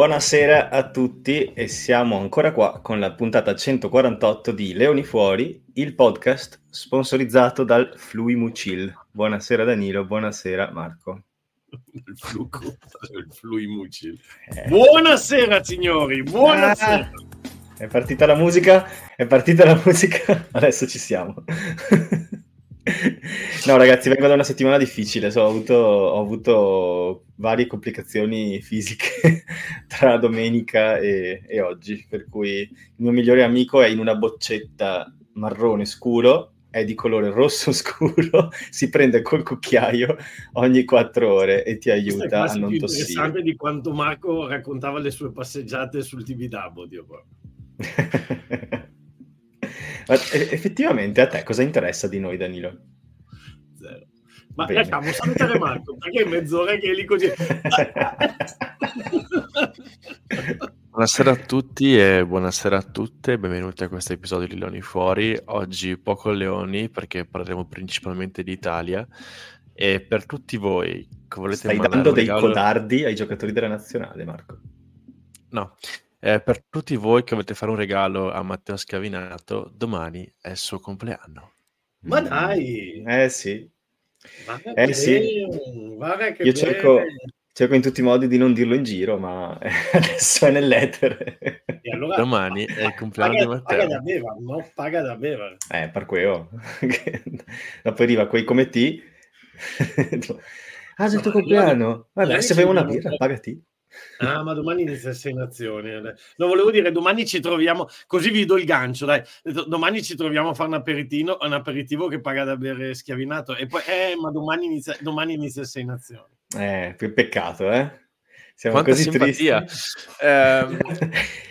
buonasera a tutti e siamo ancora qua con la puntata 148 di Leoni Fuori, il podcast sponsorizzato dal Fluimucil. Buonasera Danilo, buonasera Marco. Il, fluco, il Fluimucil. Eh. Buonasera signori, buonasera. Ah, è partita la musica, è partita la musica, adesso ci siamo. No, ragazzi, vengo da una settimana difficile. So, ho, avuto, ho, avuto, varie complicazioni fisiche tra domenica e, e, oggi. Per cui il mio migliore amico è in una boccetta marrone scuro, è di colore rosso scuro, si prende col cucchiaio ogni quattro ore e ti aiuta a non tossire. È interessante di quanto Marco raccontava le sue passeggiate sul Tibidabo. Dio. Ma effettivamente a te cosa interessa di noi, Danilo? Zero. Ma Bene. lasciamo salutare Marco, perché è mezz'ora che è lì così. Buonasera a tutti e buonasera a tutte, benvenuti a questo episodio di Leoni Fuori. Oggi poco leoni perché parleremo principalmente di Italia e per tutti voi che volete Stai dando dei regalo... codardi ai giocatori della nazionale, Marco. No, eh, per tutti voi che volete fare un regalo a Matteo Schiavinato, domani è il suo compleanno. Ma dai! Eh sì. Eh bene, sì. Io cerco, cerco, in tutti i modi di non dirlo in giro, ma adesso è nell'etere. Allora, domani è il compleanno paga, di Matteo. Paga da beva, no? Paga da beva. Eh, per quello. Dopo arriva quei come ti. ah, è il tuo compleanno. Vabbè, se bevo una birra, pagati. Ah, ma domani inizia Sei Nazioni. No, volevo dire, domani ci troviamo, così vi do il gancio, dai. Domani ci troviamo a fare un aperitivo, un aperitivo che paga da bere schiavinato. E poi, eh, ma domani inizia, domani inizia Sei Nazioni. Eh, che peccato, eh? Siamo Quanta così simpatia. tristi. Eh,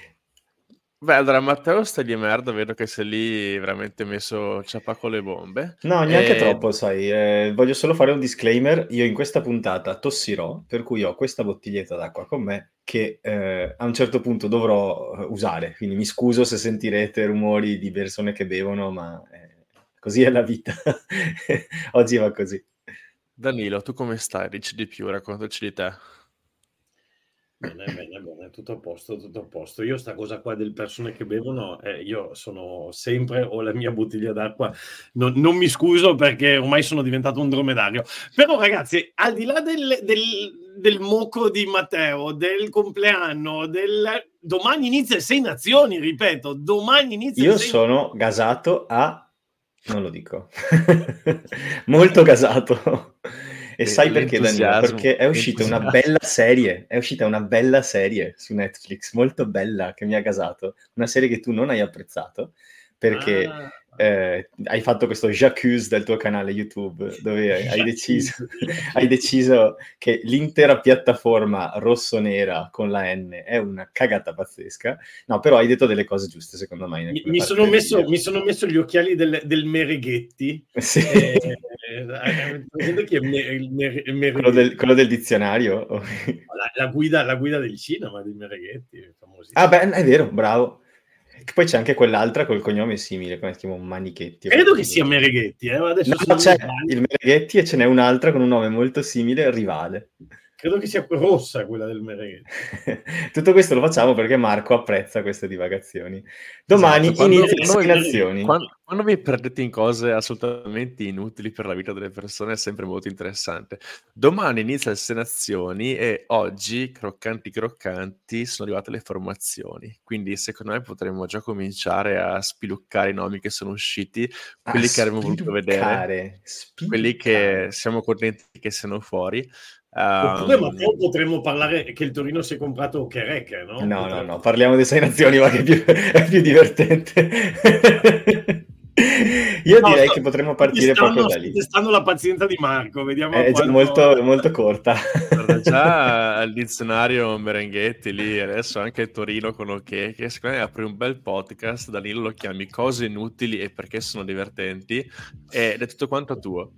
Beh, allora Matteo sta di merda, vedo che sei lì veramente messo ciappa con le bombe. No, neanche e... troppo, sai. Eh, voglio solo fare un disclaimer. Io in questa puntata tossirò, per cui ho questa bottiglietta d'acqua con me che eh, a un certo punto dovrò eh, usare. Quindi mi scuso se sentirete rumori di persone che bevono, ma eh, così è la vita. Oggi va così. Danilo, tu come stai? Dici di più, raccontaci di te. Bene, bene, bene, tutto a posto, tutto a posto. Io sta cosa qua del persone che bevono, eh, io sono sempre, ho la mia bottiglia d'acqua, non, non, mi scuso perché ormai sono diventato un dromedario. Però ragazzi, al di là del, del, del moco di Matteo, del compleanno, del... domani inizia Sei Nazioni, ripeto, domani inizia Io sono gasato a... non lo dico, molto gasato. E sai perché, Danilo? Perché è uscita una bella serie, è uscita una bella serie su Netflix, molto bella, che mi ha gasato. Una serie che tu non hai apprezzato, perché ah eh, hai fatto questo j'accuse del tuo canale YouTube dove hai deciso, hai deciso, che l'intera piattaforma rosso-nera con la N è una cagata pazzesca. No, però hai detto delle cose giuste secondo me. Mi, mi, sono, messo, mi sono, messo, gli occhiali del, del Mereghetti. Sì. Eh, Quello, del, quello del dizionario? La, la, guida, la, guida, del cinema di Mereghetti. Ah beh, è vero, bravo. Poi c'è anche quell'altra col cognome simile, come si chiama Manichetti. Credo che sia Mereghetti. Eh? Adesso no, c'è il Mereghetti e ce n'è un'altra con un nome molto simile, Rivale. Credo che sia rossa quella del Mereghetti. Tutto questo lo facciamo perché Marco apprezza queste divagazioni. Domani esatto, inizia le azioni. Quando, quando vi perdete in cose assolutamente inutili per la vita delle persone è sempre molto interessante. Domani inizia le senazioni e oggi, croccanti croccanti, sono arrivate le formazioni. Quindi secondo me potremmo già cominciare a spiluccare i nomi che sono usciti, quelli a che avremmo voluto vedere, spiluccare. quelli che siamo contenti che siano fuori. Oppure, um, ma poi potremmo parlare che il Torino si è comprato Cherek, no? No, no, no, parliamo di sei nazioni, ma che è più, è più divertente. Io no, direi sto, che potremmo partire stanno, proprio da lì. testando la pazienza di Marco, vediamo. È quando... molto, molto corta. Guarda, già al dizionario Merenghetti lì, adesso anche il Torino con OK, che secondo me apre un bel podcast, Danilo lo chiami cose inutili e perché sono divertenti, ed è tutto quanto tuo.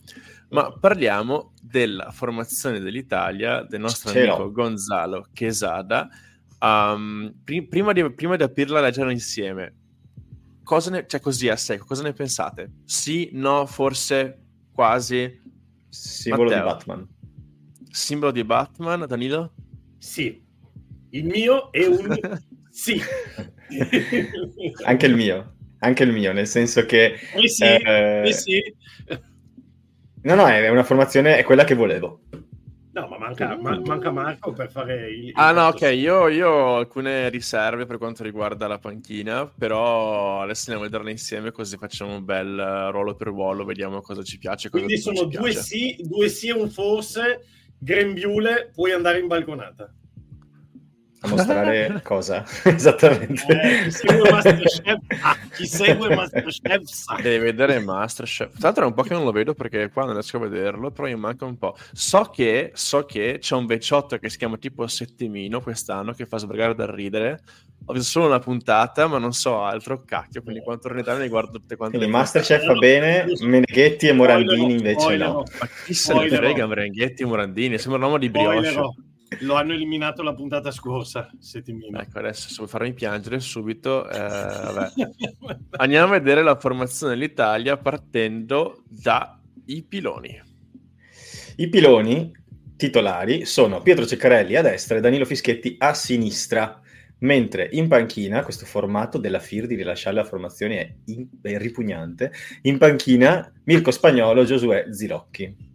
Ma parliamo della formazione dell'Italia, del nostro Ce amico Gonzalo Quesada. Um, pr- prima, di, prima di aprirla a leggere insieme, cosa ne, cioè così a secco, cosa ne pensate? Sì, no, forse, quasi? Simbolo Matteo. di Batman. Simbolo di Batman, Danilo? Sì. Il mio è un sì. Anche il mio, anche il mio, nel senso che... Eh sì, eh, eh sì. No, no, è una formazione, è quella che volevo. No, ma manca, ma, manca Marco per fare il... ah no, ok, io, io, ho alcune riserve per quanto riguarda la panchina, però adesso andiamo a vederle insieme così facciamo un bel ruolo per ruolo, vediamo cosa ci piace. Cosa Quindi sono due piace. sì, due sì e un forse, Grembiule, puoi andare in balconata a mostrare cosa? Esattamente. Eh, chi segue Masterchef ah, chi segue Masterchef sa. Devi vedere Masterchef. Tra l'altro è un po' che non lo vedo perché qua non riesco a vederlo però mi manca un po' so che so che c'è un vecchiotto che si chiama tipo Settimino quest'anno che fa sbrigare da ridere. Ho visto solo una puntata ma non so altro cacchio quindi quando torno in Italia mi guardo tutte quante quindi Masterchef va bene Meneghetti e Morandini invece no. ma chi se ne frega Meneghetti e Morandini? Sembra un uomo di brioche lo hanno eliminato la puntata scorsa, settimana. Ecco, adesso se vuoi farmi piangere subito, eh, andiamo a vedere la formazione dell'Italia partendo dai piloni. I piloni titolari sono Pietro Ceccarelli a destra e Danilo Fischetti a sinistra, mentre in panchina, questo formato della FIR di rilasciare la formazione è, in- è ripugnante, in panchina Mirko Spagnolo, Giosuè Zilocchi.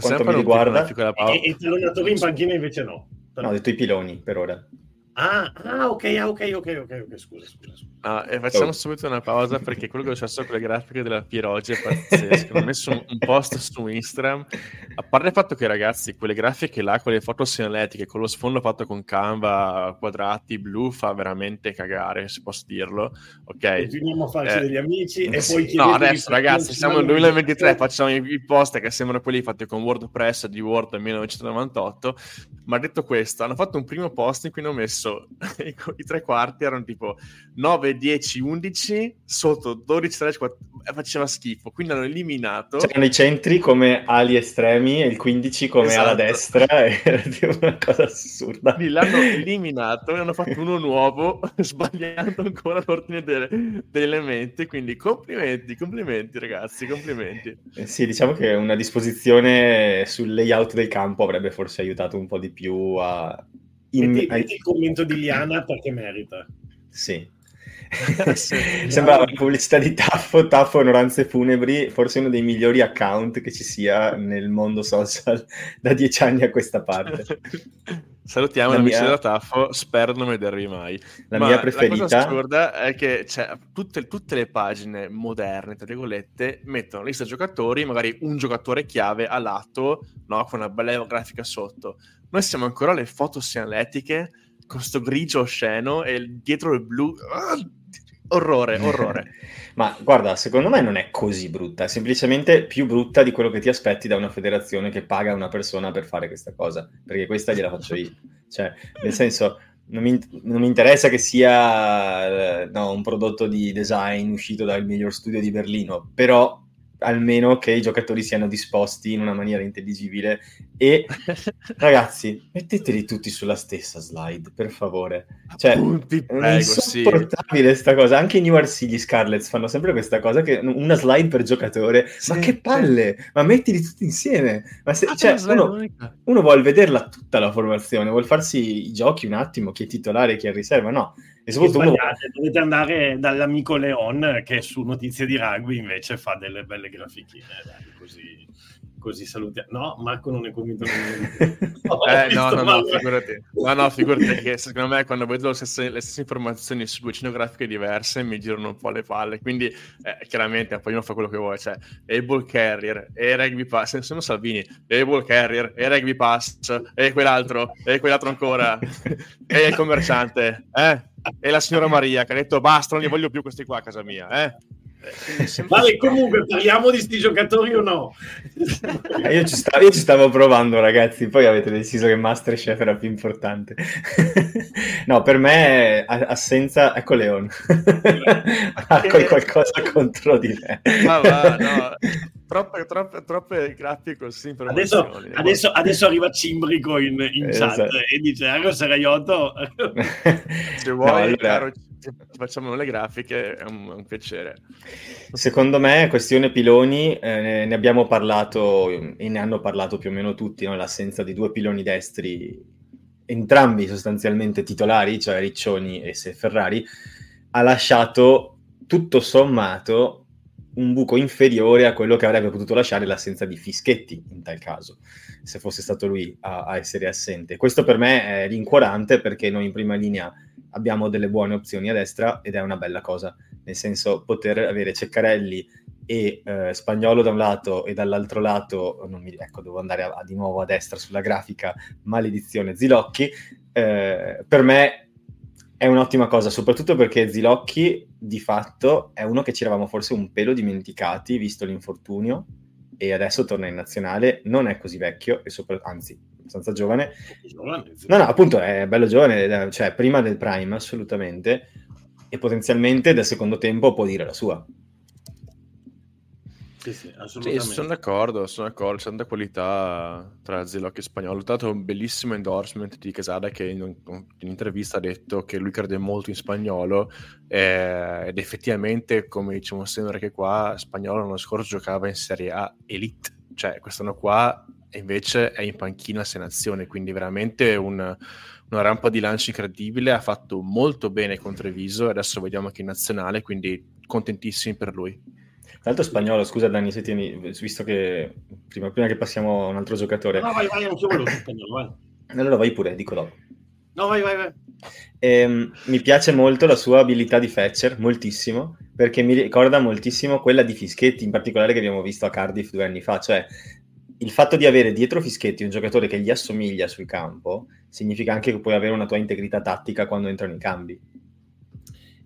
Quanto mi riguarda... E, e i tallonatori in panchina invece no. No, ho detto i piloni per ora. Ah, ah, ok, ah, ok, ok, ok, ok, scusa, scusa. scusa. Ah, e facciamo oh. subito una pausa perché quello che ho successo con le grafiche della Pieroggia è pazzesco. ho messo un, un, post su Instagram, a parte il fatto che ragazzi, quelle grafiche là, quelle foto sinaletiche, con lo sfondo fatto con Canva, quadrati, blu, fa veramente cagare, se posso dirlo. Ok. Continuiamo a farci eh, degli amici e poi No, adesso ragazzi, siamo nel 2023, facciamo i, i post che sembrano quelli fatti con WordPress di Word 1998, ma detto questo, hanno fatto un primo post in cui hanno messo messo i, i tre quarti erano tipo 9, 10, 11 sotto 12, 13, 4, faceva schifo quindi hanno eliminato c'erano i centri come ali estremi e il 15 come esatto. ala destra era una cosa assurda quindi l'hanno eliminato e hanno fatto uno nuovo sbagliando ancora l'ordine delle, degli elementi quindi complimenti complimenti ragazzi complimenti eh sì diciamo che una disposizione sul layout del campo avrebbe forse aiutato un po' di più a in... Metti, metti il commento di Liana perché merita. Sì. Sembrava la pubblicità di Taffo, Taffo Onoranze Funebri, forse uno dei migliori account che ci sia nel mondo social da dieci anni a questa parte. Salutiamo l'amici mia... da Taffo, spero non vedervi mai. La Ma mia preferita. La cosa assurda è che cioè, tutte, tutte, le pagine moderne, tra virgolette, mettono lista giocatori, magari un giocatore chiave a lato, no? con una bella grafica sotto. Noi siamo ancora alle foto sinaletiche questo grigio osceno e dietro il blu. Ah, orrore, orrore. Ma guarda, secondo me non è così brutta, è semplicemente più brutta di quello che ti aspetti da una federazione che paga una persona per fare questa cosa, perché questa gliela faccio io. Cioè, nel senso, non mi, non mi interessa che sia no, un prodotto di design uscito dal miglior studio di Berlino, però almeno che i giocatori siano disposti in una maniera intelligibile. E ragazzi metteteli tutti sulla stessa slide per favore. Cioè Appunti, prego, è insopportabile sì. sta cosa. Anche i New RC gli Scarlets fanno sempre questa cosa che una slide per giocatore. Sì, ma che palle! Sì. ma mettili tutti insieme. Ma se, ah, cioè, uno, uno vuole vederla tutta la formazione vuole farsi i giochi un attimo chi è titolare chi è riserva. No e soprattutto dovete andare dall'amico Leon che su Notizie di Rugby invece fa delle belle grafichine, dai, così, così salutiamo. No, Marco non è convinto. no, eh, no, no, no, figurati. No, no, figurati che secondo me quando vedo le stesse, le stesse, informazioni su due grafiche diverse mi girano un po' le palle. Quindi, eh, chiaramente, poi uno fa quello che vuole. Cioè, e ball carrier, e rugby pass, sono Salvini, e ball carrier, e rugby pass, e quell'altro, e quell'altro ancora, e il commerciante, eh? E la signora Maria che ha detto basta, non li voglio più questi qua a casa mia, eh? Vale, comunque parliamo di sti giocatori o no? Eh, io, ci stavo, io, ci stavo, provando, ragazzi. Poi avete deciso che Masterchef era più importante. no, per me assenza. Ecco Leon. ha qualcosa contro di me. Ma va, no. Troppe, troppe, troppe grafiche così. Adesso, adesso, adesso, arriva Cimbrico in, in esatto. chat e dice: Ecco, Seraiotto. Se vuoi, no, allora... caro facciamo le grafiche, è un, un, piacere. Secondo me, questione piloni, eh, ne abbiamo parlato e ne hanno parlato più o meno tutti, no? l'assenza di due piloni destri entrambi sostanzialmente titolari, cioè Riccioni e Ferrari, ha lasciato tutto sommato un buco inferiore a quello che avrebbe potuto lasciare l'assenza di Fischetti in tal caso, se fosse stato lui a, a essere assente. Questo per me è rincuorante perché noi in prima linea abbiamo delle buone opzioni a destra ed è una bella cosa, nel senso poter avere Ceccarelli e eh, Spagnolo da un lato e dall'altro lato, mi, ecco, devo andare a, a, di nuovo a destra sulla grafica, maledizione Zilocchi, eh, per me è un'ottima cosa, soprattutto perché Zilocchi di fatto è uno che ci eravamo forse un pelo dimenticati, visto l'infortunio, e adesso torna in nazionale, non è così vecchio, e sopra- anzi, abbastanza giovane. No, no, appunto, è bello giovane, cioè prima del prime, assolutamente, e potenzialmente del secondo tempo può dire la sua. Sì, sì, assolutamente. Sì, sono d'accordo, sono d'accordo, c'è tanta qualità tra Zilocchi e Spagnolo. Ho dato un bellissimo endorsement di Casada che in, in un'intervista ha detto che lui crede molto in Spagnolo eh, ed effettivamente, come diciamo sempre che qua, Spagnolo l'anno scorso giocava in Serie A Elite, cioè quest'anno qua invece è in panchina se nazione, quindi veramente un, una rampa di lancio incredibile, ha fatto molto bene con Treviso e adesso vediamo che in nazionale, quindi contentissimi per lui. Tra l'altro spagnolo, scusa Dani, se tieni, visto che prima, prima, che passiamo a un altro giocatore... No, vai, vai, anch'io volevo spagnolo, vai. Allora vai pure, dico dopo. No, vai, vai, vai. Ehm, mi piace molto la sua abilità di Fetcher, moltissimo, perché mi ricorda moltissimo quella di Fischetti, in particolare che abbiamo visto a Cardiff due anni fa, cioè il fatto di avere dietro Fischetti un giocatore che gli assomiglia sul campo significa anche che puoi avere una tua integrità tattica quando entrano in cambi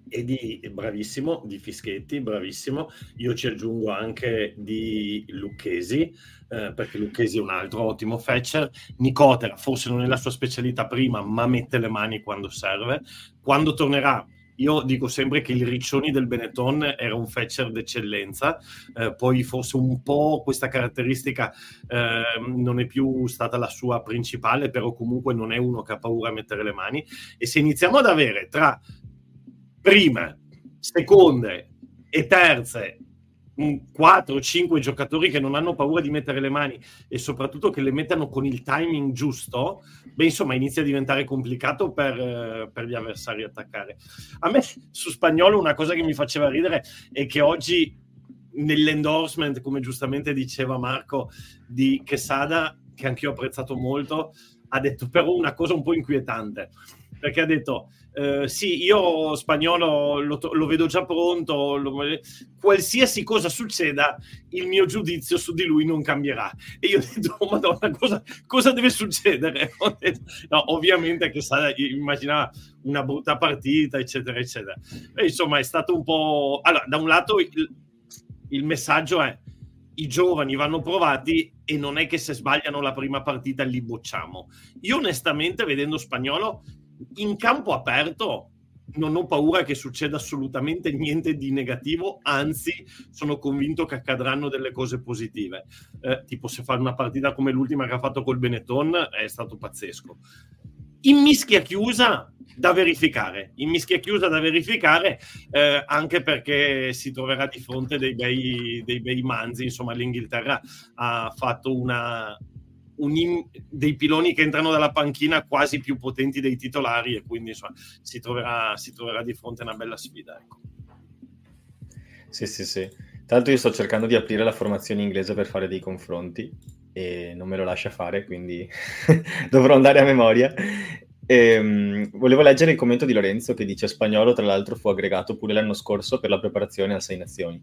e di bravissimo, di Fischetti, bravissimo. Io ci aggiungo anche di Lucchesi, eh, perché Lucchesi è un altro ottimo fetcher. Nicotera, forse non è la sua specialità prima, ma mette le mani quando serve. Quando tornerà, io dico sempre che il Riccioni del Benetton era un fetcher d'eccellenza, eh, poi forse un po' questa caratteristica eh, non è più stata la sua principale, però comunque non è uno che ha paura a mettere le mani. E se iniziamo ad avere tra prime, seconde e terze 4-5 giocatori che non hanno paura di mettere le mani e soprattutto che le mettano con il timing giusto, beh, insomma, inizia a diventare complicato per, per, gli avversari attaccare. A me su spagnolo una cosa che mi faceva ridere è che oggi nell'endorsement, come giustamente diceva Marco, di Quesada, che anch'io ho apprezzato molto, ha detto però una cosa un po' inquietante, perché ha detto Uh, sì, io spagnolo lo, lo vedo già pronto, lo, qualsiasi cosa succeda, il mio giudizio su di lui non cambierà. E io ho detto, oh, madonna, cosa, cosa deve succedere? No, ovviamente che sa, immaginava una brutta partita, eccetera, eccetera. E, insomma, è stato un po'... Allora, da un lato il, il messaggio è i giovani vanno provati e non è che se sbagliano la prima partita li bocciamo. Io onestamente, vedendo spagnolo, in campo aperto non ho paura che succeda assolutamente niente di negativo, anzi sono convinto che accadranno delle cose positive. Eh, tipo se fare una partita come l'ultima che ha fatto col Benetton è stato pazzesco. In mischia chiusa da verificare, in mischia chiusa da verificare eh, anche perché si troverà di fronte dei bei, dei bei manzi, insomma l'Inghilterra ha fatto una, in, dei piloni che entrano dalla panchina quasi più potenti dei titolari e quindi insomma, si, troverà, si troverà di fronte a una bella sfida. Ecco. Sì, sì, sì. Tanto io sto cercando di aprire la formazione inglese per fare dei confronti e non me lo lascia fare, quindi dovrò andare a memoria. E, um, volevo leggere il commento di Lorenzo che dice spagnolo, tra l'altro fu aggregato pure l'anno scorso per la preparazione a Sei Nazioni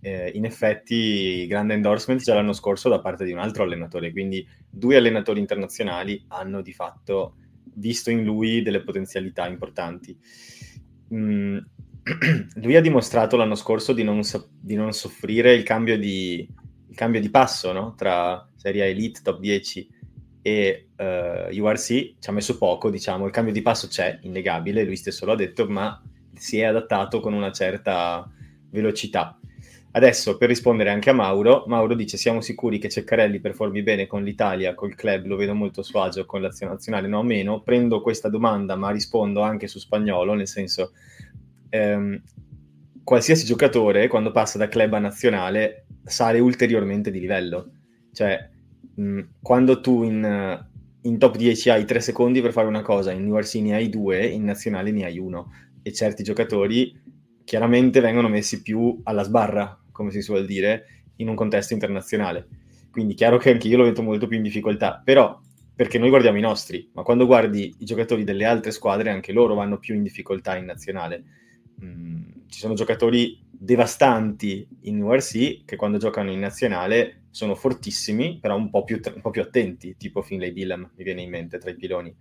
eh, in effetti grande endorsement già l'anno scorso da parte di un altro allenatore, quindi due allenatori internazionali hanno di fatto visto in lui delle potenzialità importanti. Mm, lui ha dimostrato l'anno scorso di non, so- di non soffrire il cambio di, il cambio di passo no? tra Serie Elite, Top 10 e uh, eh, URC, ci ha messo poco, diciamo, il cambio di passo c'è, innegabile, lui stesso l'ha detto, ma si è adattato con una certa velocità. Adesso per rispondere anche a Mauro, Mauro dice siamo sicuri che Ceccarelli performi bene con l'Italia, col club, lo vedo molto suo agio con l'azione nazionale, no meno. Prendo questa domanda ma rispondo anche su spagnolo, nel senso ehm, qualsiasi giocatore quando passa da club a nazionale sale ulteriormente di livello. Cioè mh, quando tu in, in top 10 hai 3 secondi per fare una cosa, in URC ne hai 2, in nazionale ne hai uno. E certi giocatori chiaramente vengono messi più alla sbarra, come si suol dire, in un contesto internazionale. Quindi chiaro che anche io lo vedo molto più in difficoltà, però perché noi guardiamo i nostri, ma quando guardi i giocatori delle altre squadre, anche loro vanno più in difficoltà in nazionale. Mm, ci sono giocatori devastanti in URC che quando giocano in nazionale sono fortissimi, però un po' più, un po più attenti, tipo Finlay Dillam, mi viene in mente tra i piloni.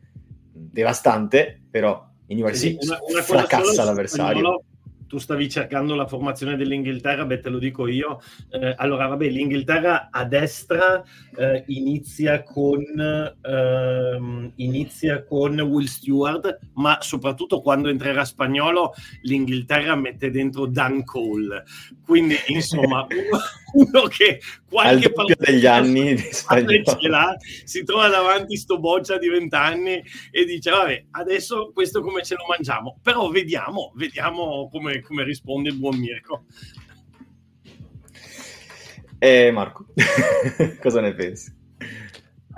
Devastante, però in URC sì, una, una fracassa l'avversario tu stavi cercando la formazione dell'Inghilterra, beh te lo dico io. Eh, allora, vabbè, l'Inghilterra a destra eh, inizia, con, ehm, inizia con Will Stewart, ma soprattutto quando entrerà spagnolo l'Inghilterra mette dentro Dan Cole. Quindi, insomma, uno, uno che qualche Al degli anni di spagnolo. si trova davanti sto boccia di vent'anni e dice, vabbè, adesso questo come ce lo mangiamo. Però vediamo, vediamo come come, risponde il buon Mirko. Eh, Marco, cosa ne pensi?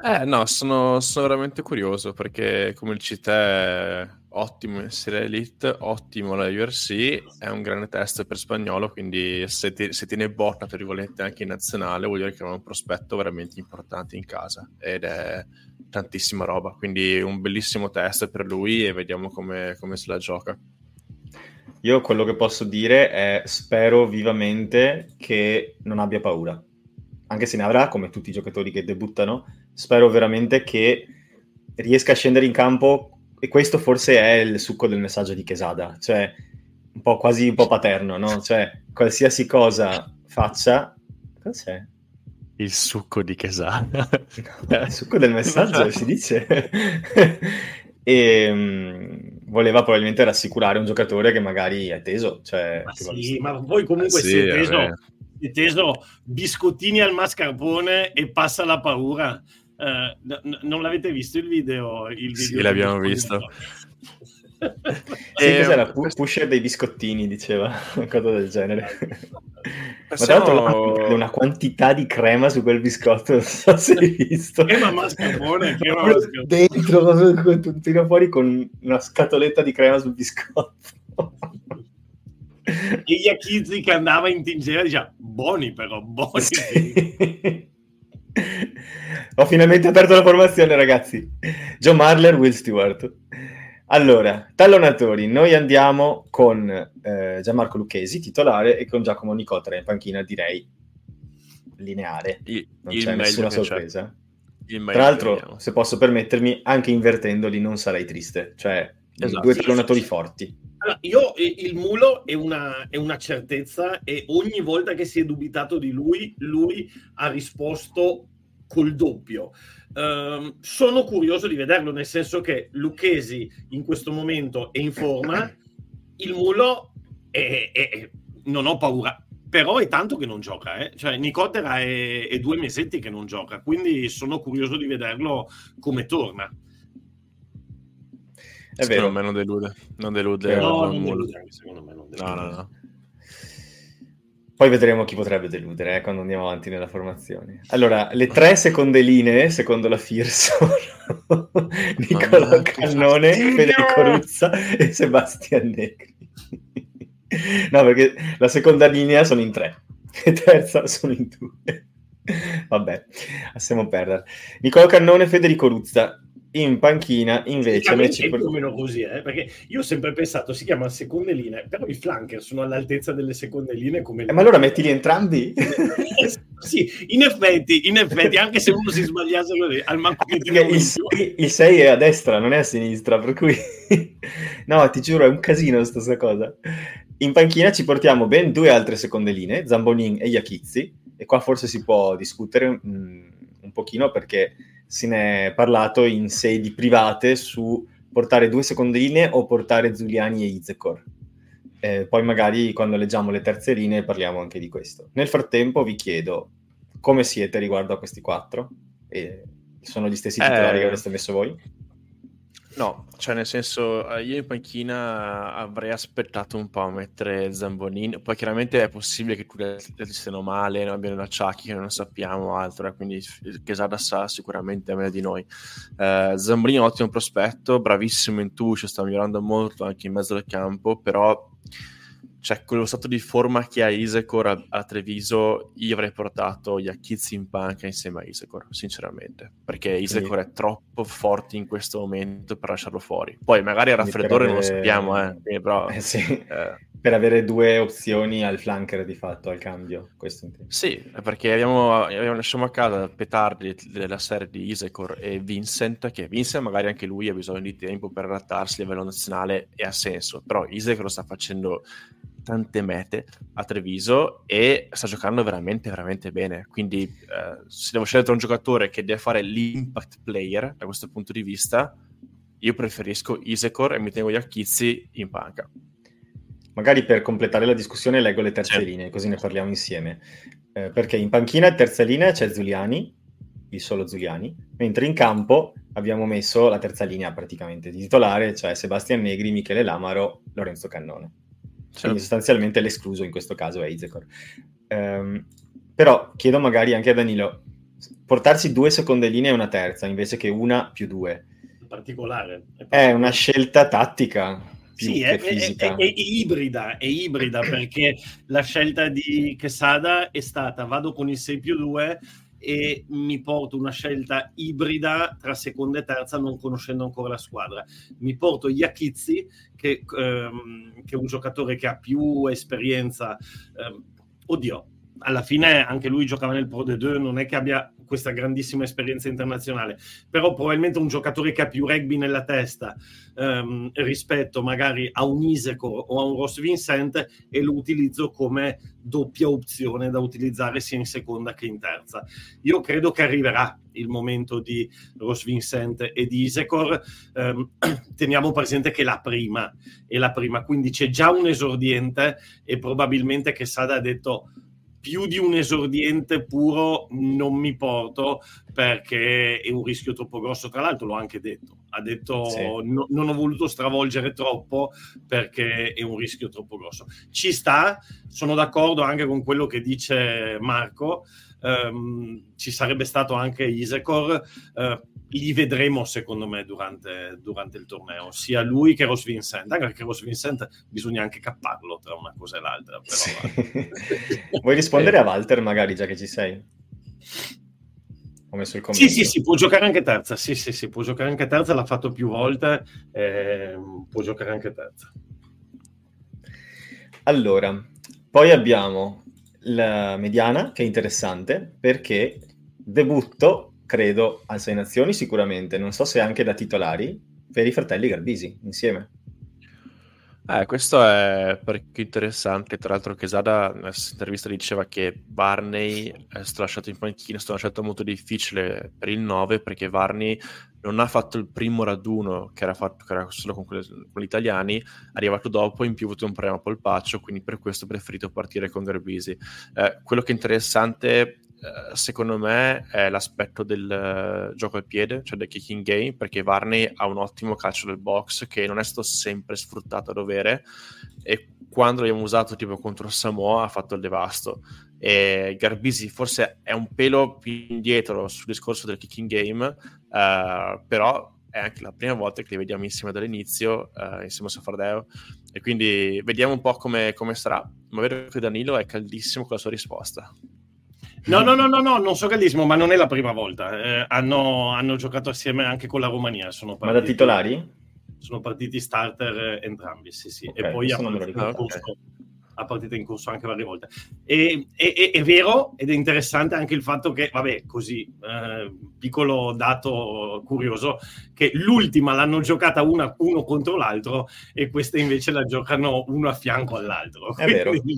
Eh, no, sono, sono, veramente curioso perché come il è ottimo in Serie Elite, ottimo la URC, è un grande test per spagnolo, quindi se, ti, se tiene botta, tra virgolette, anche in nazionale, vuol dire che ha un prospetto veramente importante in casa ed è tantissima roba, quindi un bellissimo test per lui e vediamo come, come se la gioca. Io quello che posso dire è spero vivamente che non abbia paura. Anche se ne avrà, come tutti i giocatori che debuttano, spero veramente che riesca a scendere in campo e questo forse è il succo del messaggio di Quesada, cioè un po' quasi un po' paterno, no? Cioè qualsiasi cosa faccia, cos'è? Il succo di Quesada. il succo del messaggio si dice. e um, voleva probabilmente rassicurare un giocatore che magari è teso. Cioè, ma, sì, ma voi comunque eh sì, siete, teso, teso biscottini al mascarpone e passa la paura. Uh, n- non l'avete visto il video? Il video sì, l'abbiamo visto. sì, e, cos'era? Pu- pusher dei biscottini, diceva, una cosa del genere. Ma tra l'altro una quantità di crema su quel biscotto, non so se hai visto. Crema mascarpone, crema mascarpone. Dentro, tira fuori con una scatoletta di crema sul biscotto. e Yakizzi che andava in tingera diceva, buoni però, buoni. Sì. Ho finalmente aperto la formazione, ragazzi. John Marler, Will Stewart. Allora, tallonatori, noi andiamo con eh, Gianmarco Lucchesi, titolare, e con Giacomo Nicotera in panchina, direi lineare. Il, non c'è nessuna sorpresa. Tra l'altro, se posso permettermi, anche invertendoli non sarei triste. Cioè, esatto, due tallonatori forti. Io il mulo è una, è una, certezza e ogni volta che si è dubitato di lui, lui ha risposto col doppio. Uh, sono curioso di vederlo, nel senso che Lucchesi in questo momento è in forma, il mulo è, è, non ho paura, però è tanto che non gioca, eh? cioè Nicotera è, è, due mesetti che non gioca, quindi sono curioso di vederlo come torna. È secondo vero. me non delude, non delude. No, non delude, secondo me non delude. No, no, no. Poi vedremo chi potrebbe deludere eh, quando andiamo avanti nella formazione. Allora, le tre seconde linee, secondo la FIR, sono Nicola Cannone, Federico Ruzza e Sebastian Negri. no, perché la seconda linea sono in tre, e terza sono in due. Vabbè, lasciamo perdere. Nicola Cannone, Federico Ruzza, in panchina invece invece più o meno così eh? perché io ho sempre pensato si chiama seconde linee però i flanker sono all'altezza delle seconde linee come eh, ma allora mettili entrambi? Sì in effetti in effetti anche se uno si sbagliasse così al manco il 6 è a destra non è a sinistra per cui no ti giuro è un casino questa cosa. In panchina ci portiamo ben due altre seconde linee Zambonin e Iachizzi e qua forse si può discutere mh, mm, un pochino perché se ne è parlato in sedi private su portare due seconde linee o portare Zuliani e Izekor. Eh, poi magari quando leggiamo le terze linee parliamo anche di questo. Nel frattempo vi chiedo come siete riguardo a questi quattro? E sono gli stessi titolari eh, che avreste messo voi? No, cioè nel senso, eh, io in panchina avrei aspettato un po' a mettere Zambonini, poi chiaramente è possibile che tutti le stiano male, non abbiano acciacchi che non sappiamo altro, eh, quindi Quesada sa sicuramente meglio di noi. Zambonini è un ottimo prospetto, bravissimo in touch, sta migliorando molto anche in mezzo al campo, però cioè quello stato di forma che ha Isecor a, a Treviso, io avrei portato Iachizzi in panca insieme a Isecor, sinceramente, perché Isecor sì. è troppo forte in questo momento per lasciarlo fuori. Poi magari a raffreddore avere... non lo sappiamo, eh, però... Eh, sì. eh. Per avere due opzioni al flanker di fatto, al cambio. Questo sì, perché abbiamo, abbiamo lasciamo a casa Petardi della serie di Isecor e Vincent, che Vincent magari anche lui ha bisogno di tempo per adattarsi a livello nazionale e ha senso, però Isecor lo sta facendo tante mete a Treviso e sta giocando veramente veramente bene. Quindi eh, se devo scegliere un giocatore che deve fare l'impact player da questo punto di vista io preferisco Isecor e mi tengo gli acchizzi in panca. Magari per completare la discussione leggo le terze sì. linee così ne parliamo insieme. Eh, perché in panchina terza linea c'è Zuliani il solo Zuliani mentre in campo abbiamo messo la terza linea praticamente di titolare cioè Sebastian Negri, Michele Lamaro, Lorenzo Cannone Certo. Quindi sostanzialmente l'escluso in questo caso è Izekor. Um, però chiedo magari anche a Danilo, portarsi due seconde linee e una terza invece che una più due. Particolare. È, particolare. è una scelta tattica. Sì, è, è, è, è, ibrida, è ibrida perché la scelta di Quesada è stata vado con il 6 più 2 e mi porto una scelta ibrida tra seconda e terza non conoscendo ancora la squadra. Mi porto Iachizzi che, ehm, che, è un giocatore che ha più esperienza. Ehm, oddio, alla fine anche lui giocava nel Pro de 2, non è che abbia questa grandissima esperienza internazionale, però probabilmente un giocatore che ha più rugby nella testa ehm, rispetto magari a un Isecor o a un Ross Vincent e lo utilizzo come doppia opzione da utilizzare sia in seconda che in terza. Io credo che arriverà il momento di Ross Vincent e di Isecor, ehm, teniamo presente che la prima è la prima, quindi c'è già un esordiente e probabilmente che Sada ha detto più di un esordiente puro non mi porto perché è un rischio troppo grosso. Tra l'altro l'ho anche detto, ha detto sì. no, non ho voluto stravolgere troppo perché è un rischio troppo grosso. Ci sta, sono d'accordo anche con quello che dice Marco, um, ci sarebbe stato anche Isecor. Uh, li vedremo secondo me durante, durante, il torneo, sia lui che Ross Vincent, anche perché Ross Vincent bisogna anche capparlo tra una cosa e l'altra. Però, sì. Vuoi rispondere a Walter magari già che ci sei? Ho messo il commento. Sì, sì, sì, può giocare anche terza, sì, sì, sì, può giocare anche terza, l'ha fatto più volte, eh, può giocare anche terza. Allora, poi abbiamo la mediana, che è interessante, perché debutto credo, al Sei Nazioni sicuramente, non so se anche da titolari, per i fratelli Garbisi, insieme. Eh, questo è parecchio interessante. Tra l'altro, Quesada nella intervista diceva che Barney è stato lasciato in panchina. È stata una scelta molto difficile per il 9 perché Barney non ha fatto il primo raduno che era, fatto, che era solo con, quelle, con, gli italiani. È arrivato dopo, in più ha avuto un problema polpaccio. Quindi per questo ha preferito partire con Garbisi. Eh, quello che è interessante eh, secondo me è l'aspetto del uh, gioco al piede, cioè del kicking game, perché Varney ha un ottimo calcio del box che non è stato sempre sfruttato a dovere e quando l'abbiamo usato tipo contro Samoa ha fatto il devasto. E Garbisi forse è un pelo più indietro sul discorso del kicking game uh, però è anche la prima volta che li vediamo insieme dall'inizio uh, insieme a Safardeo. E quindi vediamo un po' come, come sarà. Ma vedo che Danilo è caldissimo con la sua risposta No, no, no, no, no, non so caldissimo, ma non è la prima volta. Eh, hanno, hanno, giocato assieme anche con la Romania. Sono partiti, ma da titolari? Sono partiti starter entrambi, sì, sì. Okay, e poi hanno partita, in corso, okay. ha partito in corso anche varie volte. E, e, è vero ed è interessante anche il fatto che, vabbè, così, eh, piccolo dato curioso, che l'ultima l'hanno giocata una, uno contro l'altro e questa invece la giocano uno a fianco all'altro. È Quindi,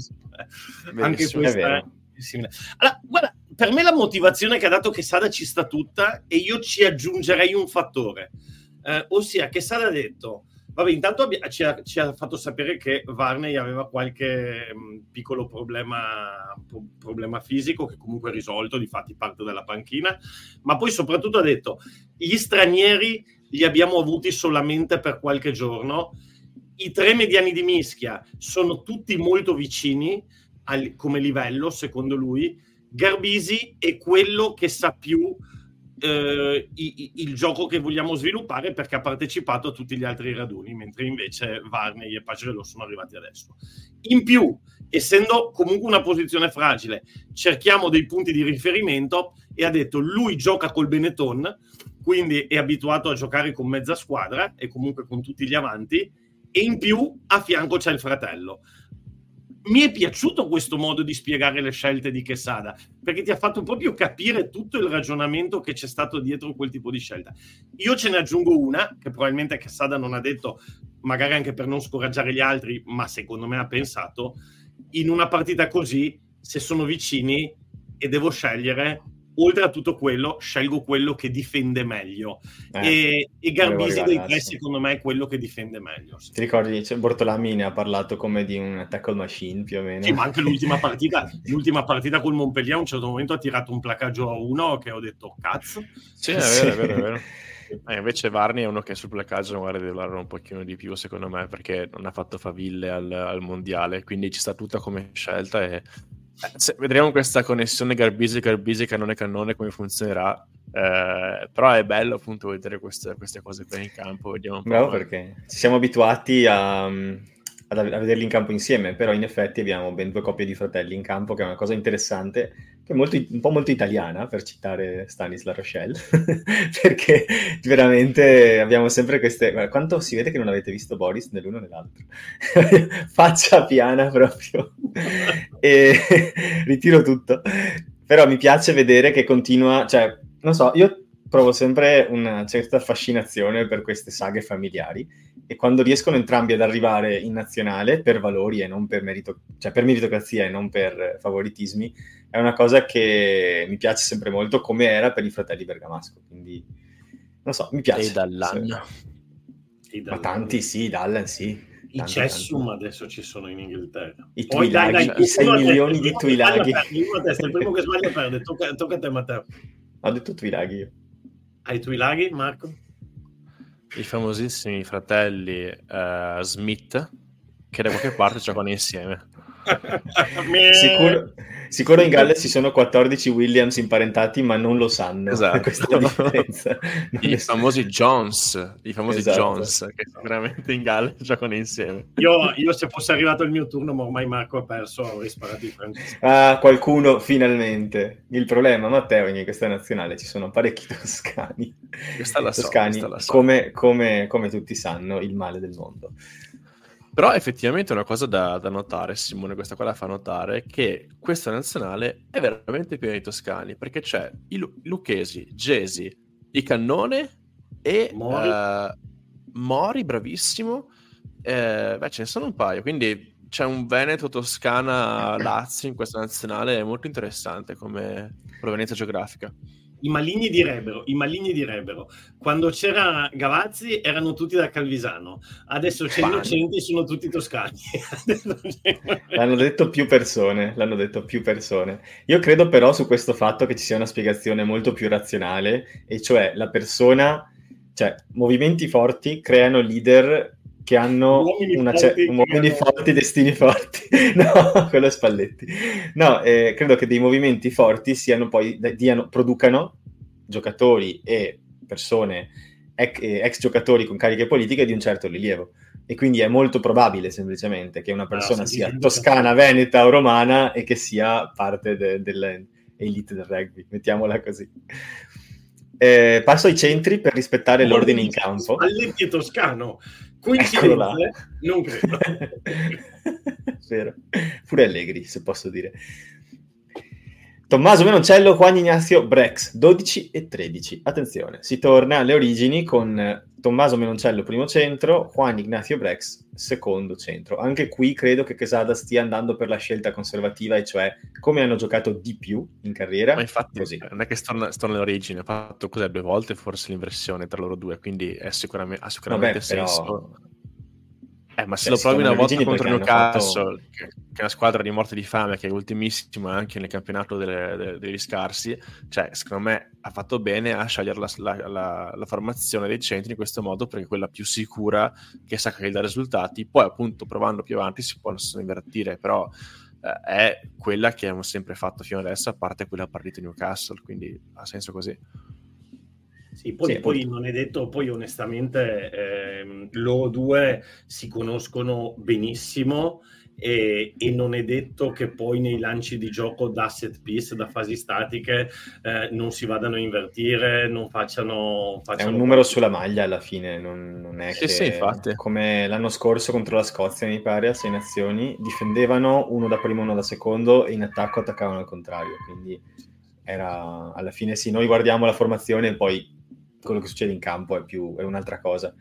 vero. anche questa... È vero simile. Allora, guarda, per me la motivazione che ha dato che Sada ci sta tutta e io ci aggiungerei un fattore, eh, ossia che Sada ha detto Vabbè, intanto ci ha, ci ha, fatto sapere che Varney aveva qualche mh, mm, piccolo problema, pro- problema, fisico che comunque è risolto, di fatti parte della panchina, ma poi soprattutto ha detto gli stranieri li abbiamo avuti solamente per qualche giorno, i tre mediani di mischia sono tutti molto vicini al, come livello, secondo lui, Garbisi è quello che sa più eh, i, il gioco che vogliamo sviluppare perché ha partecipato a tutti gli altri raduni, mentre invece Varney e Pagerello sono arrivati adesso. In più, essendo comunque una posizione fragile, cerchiamo dei punti di riferimento e ha detto lui gioca col Benetton, quindi è abituato a giocare con mezza squadra e comunque con tutti gli avanti e in più a fianco c'è il fratello mi è piaciuto questo modo di spiegare le scelte di Quesada perché ti ha fatto proprio capire tutto il ragionamento che c'è stato dietro quel tipo di scelta. Io ce ne aggiungo una che probabilmente Quesada non ha detto, magari anche per non scoraggiare gli altri, ma secondo me ha pensato in una partita così, se sono vicini e devo scegliere, oltre a tutto quello, scelgo quello che difende meglio. Eh, e, e Garbisi dei tre, secondo me, è quello che difende meglio. Ti ricordi, cioè, Bortolami ne ha parlato come di un tackle machine più o meno. Sì, ma anche l'ultima partita, l'ultima partita col Montpellier a un certo momento ha tirato un placaggio a uno che ho detto cazzo. Sì, è vero, è vero, è vero. Eh, invece Varni è uno che sul placaggio magari deve lavorare un pochino di più secondo me perché non ha fatto faville al, al mondiale quindi ci sta tutta come scelta e eh, vedremo questa connessione Garbisi, Garbisi, cannone, cannone, come funzionerà. Eh, però è bello appunto vedere queste, queste cose qui in campo. Vediamo. Bravo perché ci siamo abituati a, a, vederli in campo insieme, però in effetti abbiamo ben due coppie di fratelli in campo, che è una cosa interessante, che è molto, un po' molto italiana, per citare Stanis La Rochelle, perché veramente abbiamo sempre queste... Guarda, quanto si vede che non avete visto Boris nell'uno o nell'altro? Faccia piana proprio. e ritiro tutto. Però mi piace vedere che continua, cioè, non so, io provo sempre una certa fascinazione per queste saghe familiari e quando riescono entrambi ad arrivare in nazionale per valori e non per, merito, cioè per meritocrazia e non per favoritismi, è una cosa che mi piace sempre molto come era per i fratelli Bergamasco. Quindi, non so, mi piace. E Dallan. Ma tanti sì, Dallan sì. I Cessum adesso ci sono in Inghilterra. I Tuilaghi, i 6 milioni di Tuilaghi. Il primo che sbaglia perde, tocca, tocca a te Matteo. Ho detto Tuilaghi io. Ai tuoi laghi, Marco? I famosissimi fratelli uh, Smith, che da qualche parte giocano insieme. sicuro, sicuro, in Galles ci sono 14 Williams imparentati, ma non lo sanno. Esatto. I famosi Jones, i famosi esatto. Jones, che veramente in Galles giocano insieme. Io, io, se fosse arrivato il mio turno, ma ormai Marco ha perso, avrei sparato i francesi. Ah, qualcuno finalmente. Il problema, Matteo, in questa nazionale ci sono parecchi toscani. Questa la so, toscani, la so. Come, come, come tutti sanno, il male del mondo. Però effettivamente è una cosa da, da, notare, Simone, questa qua la fa notare, che questa nazionale è veramente piena di toscani, perché c'è i, Lu- Lucchesi, Gesi, i Cannone e Mori, uh, Mori bravissimo. Eh, beh, ce ne sono un paio, quindi c'è un Veneto, Toscana, Lazio in questa nazionale, è molto interessante come provenienza geografica i maligni direbbero, i maligni direbbero, quando c'era Gavazzi erano tutti da Calvisano, adesso c'è innocenti sono tutti toscani. l'hanno detto più persone, l'hanno detto più persone. Io credo però su questo fatto che ci sia una spiegazione molto più razionale, e cioè la persona, cioè movimenti forti creano leader che hanno una ce- uomini hanno... forti, destini forti. no, quello è Spalletti. No, eh, credo che dei movimenti forti siano poi, diano, producano giocatori e persone, ex, eh, ex, giocatori con cariche politiche di un certo rilievo. E quindi è molto probabile semplicemente che una persona no, sia toscana, veneta o romana e che sia parte de- dell'elite del rugby, mettiamola così. Eh, passo ai centri per rispettare l'ordine in campo. Spalletti è toscano. Coincidenze? Non credo. Vero. Pure Allegri, se posso dire. Tommaso Menoncello, Juan Ignazio Brex, 12 e 13. Attenzione, si torna alle origini con Tommaso Menoncello primo centro, Juan Ignazio Brex secondo centro. Anche qui credo che Quesada stia andando per la scelta conservativa, e cioè come hanno giocato di più in carriera. Ma infatti così. non è che storna, storna alle origini, ha fatto cos'è due volte forse l'inversione tra loro due, quindi è sicuramente, ha sicuramente Vabbè, senso. Però Eh, ma se cioè, lo provi una volta contro Newcastle, fatto... che, è una squadra di morte di fame, che è ultimissima anche nel campionato delle, delle, degli scarsi, cioè, secondo me ha fatto bene a scegliere la, la, la, la, formazione dei centri in questo modo, perché è quella più sicura, che sa che dà risultati. Poi, appunto, provando più avanti si possono invertire, però eh, è quella che abbiamo sempre fatto fino adesso, a parte quella partita di Newcastle, quindi ha senso così. Sì, poi, sì, poi non è detto, poi onestamente eh, loro due si conoscono benissimo e, e, non è detto che poi nei lanci di gioco da set piece, da fasi statiche, eh, non si vadano a invertire, non facciano... facciano è un numero sulla maglia alla fine, non, non è sì, che... Sì, infatti. Come l'anno scorso contro la Scozia, mi pare, a sei nazioni, difendevano uno da primo, uno da secondo e in attacco attaccavano al contrario, quindi era alla fine sì, noi guardiamo la formazione e poi quello che succede in campo è, più, è un'altra cosa.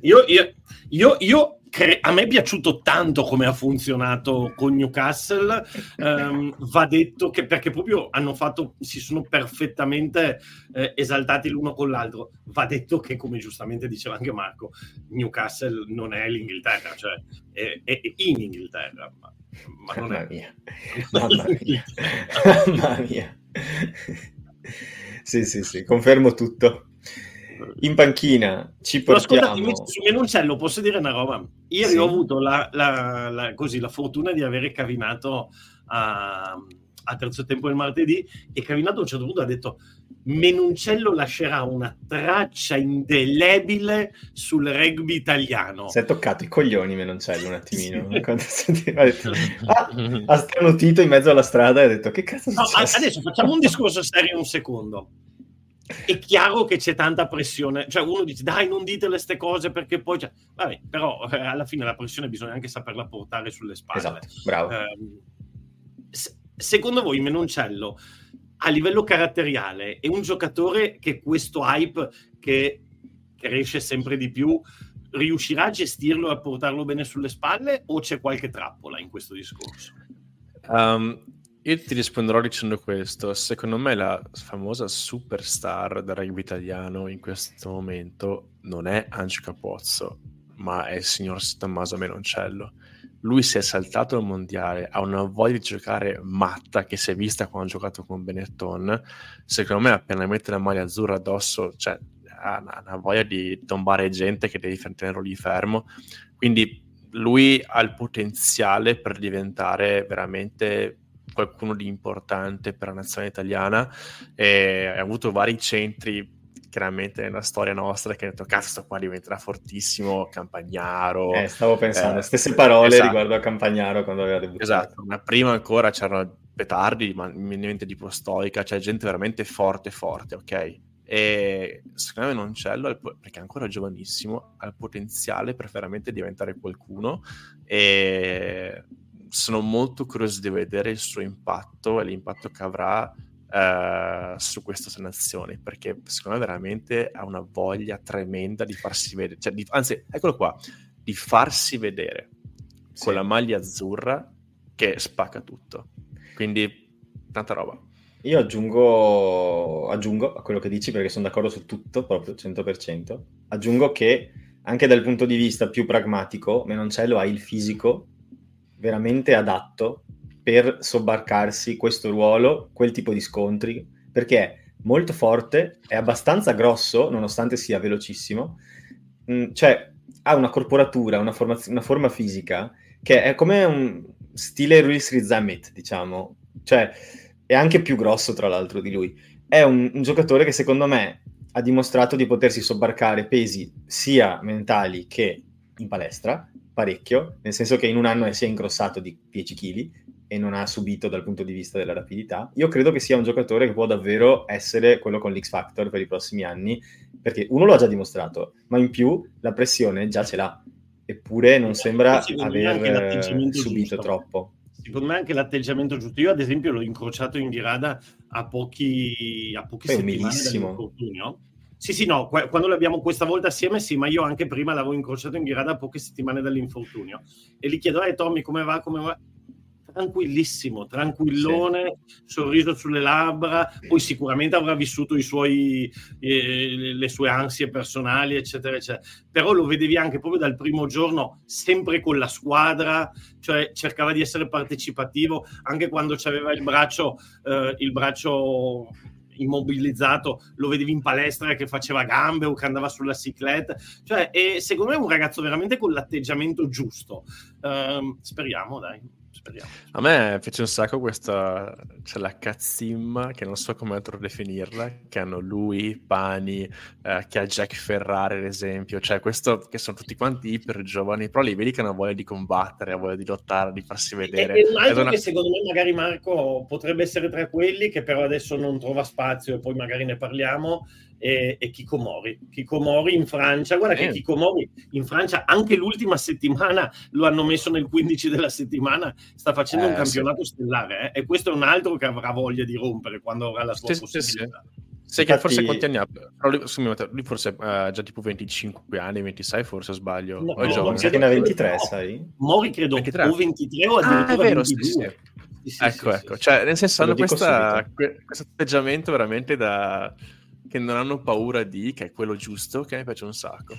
Io, io, io, io cre- a me è piaciuto tanto come ha funzionato con Newcastle. Um, va detto che perché proprio hanno fatto, si sono perfettamente eh, esaltati l'uno con l'altro. Va detto che, come giustamente diceva anche Marco, Newcastle non è l'Inghilterra, cioè è, è in Inghilterra, ma, ma non Mamma è. Mia. Mamma mia. Mamma mia. sì, sì, sì, confermo tutto. In panchina ci portiamo... Però ascoltati, su Menoncello posso dire una roba? Ieri sì. ho avuto la, la, la, così, la, fortuna di avere Cavinato a, a, terzo tempo il martedì e Cavinato a un certo punto ha detto Menoncello lascerà una traccia indelebile sul rugby italiano. Si è toccato i coglioni Menoncello un attimino. Sì. ha, detto, ah, ha stranutito in mezzo alla strada e ha detto che cazzo no, Adesso facciamo un discorso serio un secondo è chiaro che c'è tanta pressione, cioè uno dice dai non dite queste cose perché poi, cioè, vabbè, però eh, alla fine la pressione bisogna anche saperla portare sulle spalle. Esatto, bravo. Eh, se, secondo voi Menoncello a livello caratteriale è un giocatore che questo hype che cresce sempre di più riuscirà a gestirlo e a portarlo bene sulle spalle o c'è qualche trappola in questo discorso? Um, io ti risponderò dicendo questo. Secondo me la famosa superstar del rugby italiano in questo momento non è Ange Capozzo, ma è il signor Tommaso Menoncello. Lui si è saltato al mondiale, ha una voglia di giocare matta che si è vista quando ha giocato con Benetton. Secondo me appena mette la maglia azzurra addosso, cioè, ha una, una voglia di tombare gente che devi tenerlo lì fermo. Quindi lui ha il potenziale per diventare veramente qualcuno di importante per la nazione italiana e ha avuto vari centri chiaramente nella storia nostra che ha detto cazzo sto qua diventerà fortissimo Campagnaro eh, stavo pensando eh, stesse parole esatto. riguardo a Campagnaro quando aveva debuttato. Esatto ma prima ancora c'erano petardi ma minimamente tipo stoica c'è gente veramente forte forte ok? E secondo me non c'è perché è ancora giovanissimo ha il potenziale per veramente diventare qualcuno e sono molto curioso di vedere il suo impatto e l'impatto che avrà uh, su queste nazioni, perché secondo me veramente ha una voglia tremenda di farsi vedere, cioè di, anzi, eccolo qua, di farsi vedere sì. con la maglia azzurra che spacca tutto. Quindi, tanta roba. Io aggiungo, aggiungo a quello che dici perché sono d'accordo su tutto, proprio 100%. Aggiungo che anche dal punto di vista più pragmatico, Menoncello ha il fisico veramente adatto per sobbarcarsi questo ruolo, quel tipo di scontri, perché è molto forte, è abbastanza grosso, nonostante sia velocissimo, mm, cioè ha una corporatura, una, formaz- una forma fisica che è come un stile Ruiz Rizamit, diciamo, cioè è anche più grosso tra l'altro di lui. È un, un giocatore che secondo me ha dimostrato di potersi sobbarcare pesi sia mentali che in palestra, parecchio, nel senso che in un anno si è ingrossato di 10 kg e non ha subito dal punto di vista della rapidità. Io credo che sia un giocatore che può davvero essere quello con l'X Factor per i prossimi anni, perché uno lo ha già dimostrato, ma in più la pressione già ce l'ha, eppure non sembra aver subito giusto. troppo. Secondo me anche l'atteggiamento giusto. Io ad esempio l'ho incrociato in virada a pochi, a pochi settimane dall'infortunio sì, sì, no, quando l'abbiamo questa volta assieme, sì, ma io anche prima l'avevo incrociato in virata a poche settimane dall'infortunio. E gli chiedo, eh Tommy, come va, come va? Tranquillissimo, tranquillone, sì. sorriso sulle labbra, poi sicuramente avrà vissuto i suoi, eh, le sue ansie personali, eccetera, eccetera. Però lo vedevi anche proprio dal primo giorno, sempre con la squadra, cioè cercava di essere partecipativo, anche quando aveva il braccio, eh, il braccio immobilizzato, lo vedevi in palestra che faceva gambe o che andava sulla cicletta. Cioè, e secondo me è un ragazzo veramente con l'atteggiamento giusto. Uh, speriamo, dai speriamo. A me piace un sacco questa, c'è la Cazzim, che non so come altro definirla, che hanno lui, Pani, eh, che ha Jack Ferrari ad esempio, cioè questo che sono tutti quanti iper giovani, però li vedi che hanno voglia di combattere, hanno voglia di lottare, di farsi vedere. E, e un altro una... che secondo me magari Marco potrebbe essere tra quelli che però adesso non trova spazio e poi magari ne parliamo, e, e Kikomori. Kikomori in Francia, guarda eh. che Kikomori in Francia anche l'ultima settimana lo hanno messo nel 15 della settimana, sta facendo eh, un campionato sì. stellare eh? e questo è un altro che avrà voglia di rompere quando avrà la sua sì, possibilità. Sì, Sai che forse quanti anni ha? Però lui, lui forse ha uh, già tipo 25 anni, 26 forse sbaglio. No, o è no, giovane. Che ne ha 23, no. sai? Mori credo 23. o 23 o addirittura ah, è vero, 22. Sì, sì. Sì, ecco, ecco. Cioè, nel senso, hanno questa, questo atteggiamento veramente da che non hanno paura di, che è quello giusto, che mi piace un sacco.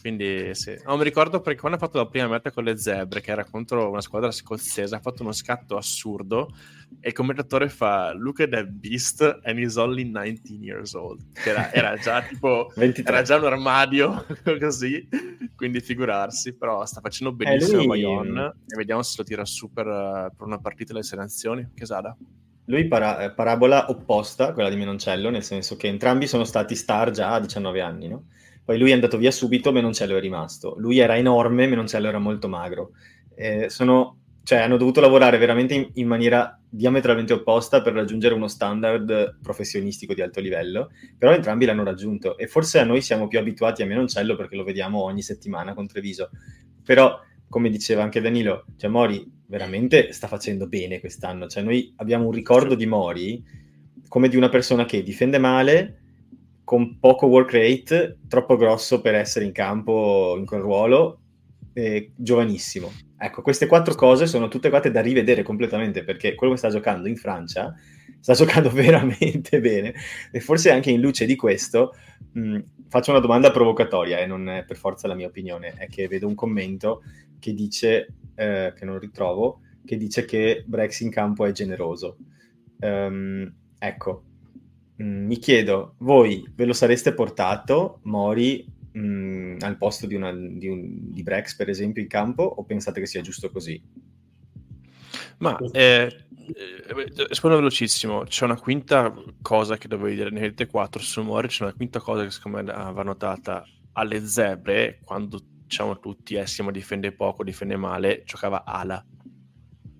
Quindi sì. No, mi ricordo perché quando ha fatto la prima meta con le zebre, che era contro una squadra scozzese, ha fatto uno scatto assurdo e il commentatore fa Look at that beast and he's only 19 years old. Era, era, già tipo 23. era già un armadio così, quindi figurarsi, però sta facendo benissimo eh, lui... Bayon e vediamo se lo tira su per, una partita delle sei nazioni. Chesada. Lui para- eh, parabola opposta, quella di Menoncello, nel senso che entrambi sono stati star già a 19 anni, no? Poi lui è andato via subito, Menoncello è rimasto. Lui era enorme, Menoncello era molto magro. Eh, sono, cioè, hanno dovuto lavorare veramente in, in, maniera diametralmente opposta per raggiungere uno standard professionistico di alto livello, però entrambi l'hanno raggiunto e forse a noi siamo più abituati a Menoncello perché lo vediamo ogni settimana con Treviso. Però come diceva anche Danilo, cioè Mori veramente sta facendo bene quest'anno. Cioè noi abbiamo un ricordo di Mori come di una persona che difende male, con poco work rate, troppo grosso per essere in campo in quel ruolo, eh, giovanissimo. Ecco, queste quattro cose sono tutte quante da rivedere completamente perché quello che sta giocando in Francia sta giocando veramente bene e forse anche in luce di questo mh, faccio una domanda provocatoria e non è per forza la mia opinione, è che vedo un commento che dice, eh, che non ritrovo, che dice che Brex in campo è generoso. Um, ecco, mm, mi chiedo, voi ve lo sareste portato, Mori, mh, mm, al posto di, una, di, un, di Brex, per esempio, in campo, o pensate che sia giusto così? Ma eh, eh, rispondo velocissimo. C'è una quinta cosa che dovevo dire nel T4 su Mori. C'è una quinta cosa che secondo me va notata alle zebre quando diciamo tutti, eh, Simo difende poco, difende male, giocava ala.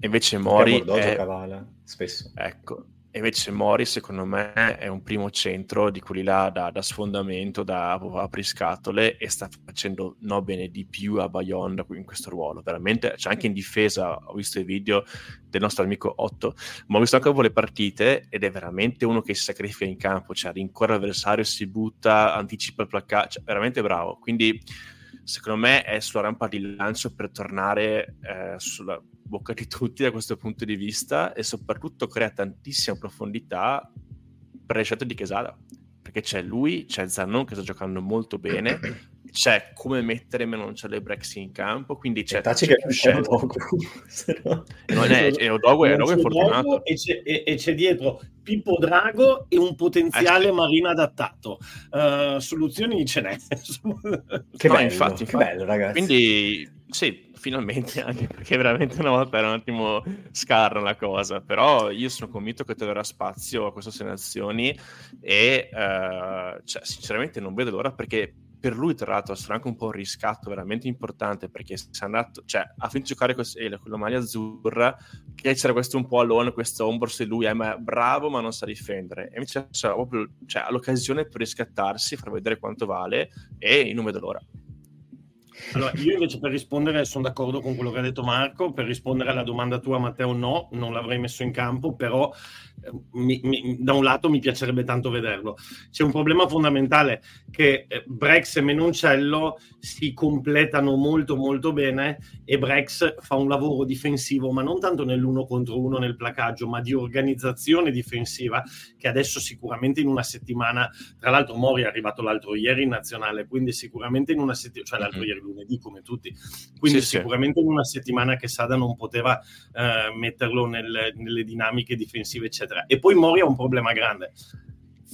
E invece Mori... È... giocava ala, spesso. Ecco, invece Mori secondo me è un primo centro di quelli là da, da sfondamento, da apriscatole e sta facendo no bene di più a Bayonne in questo ruolo. Veramente, cioè anche in difesa ho visto i video del nostro amico Otto, ma ho visto anche le partite ed è veramente uno che si sacrifica in campo, cioè rincorre l'avversario, si butta, anticipa il placcato, cioè veramente bravo. Quindi secondo me è sulla rampa di lancio per tornare eh, sulla bocca di tutti da questo punto di vista e soprattutto crea tantissima profondità per le scelte di Quesada perché c'è lui, c'è Zannon che sta giocando molto bene c'è come mettere meno c'è Brex in campo quindi c'è, c'è che c'è Odogu non è, è Odogu, è, Odogu è fortunato. e c'è, e, e c'è, dietro Pippo Drago e un potenziale eh, marino adattato. Uh, soluzioni ce n'è. Che no, bello, infatti, che bello ragazzi. Quindi sì finalmente anche perché veramente una volta era un attimo scarra la cosa però io sono convinto che troverà spazio a queste nazioni e uh, cioè, sinceramente non vedo l'ora perché per lui tra l'altro sarà anche un po' un riscatto veramente importante perché si è andato, cioè ha finito di giocare con, eh, con la maglia azzurra che c'era questo un po' alone, questo ombro se lui è bravo ma non sa difendere. E invece c'era proprio cioè, l'occasione per riscattarsi, far vedere quanto vale e non vedo l'ora allora, io invece per rispondere sono d'accordo con quello che ha detto Marco, per rispondere alla domanda tua Matteo no, non l'avrei messo in campo, però mi, mi, da un lato mi piacerebbe tanto vederlo. C'è un problema fondamentale che eh, Brex e Menoncello si completano molto molto bene e Brex fa un lavoro difensivo, ma non tanto nell'uno contro uno nel placaggio, ma di organizzazione difensiva che adesso sicuramente in una settimana, tra l'altro Mori è arrivato l'altro ieri in nazionale, quindi sicuramente in una settimana, cioè l'altro mm-hmm. ieri lunedì come tutti, quindi sì, sicuramente sì. in una settimana che Sada non poteva eh, metterlo nel, nelle dinamiche difensive eccetera. E poi Mori ha un problema grande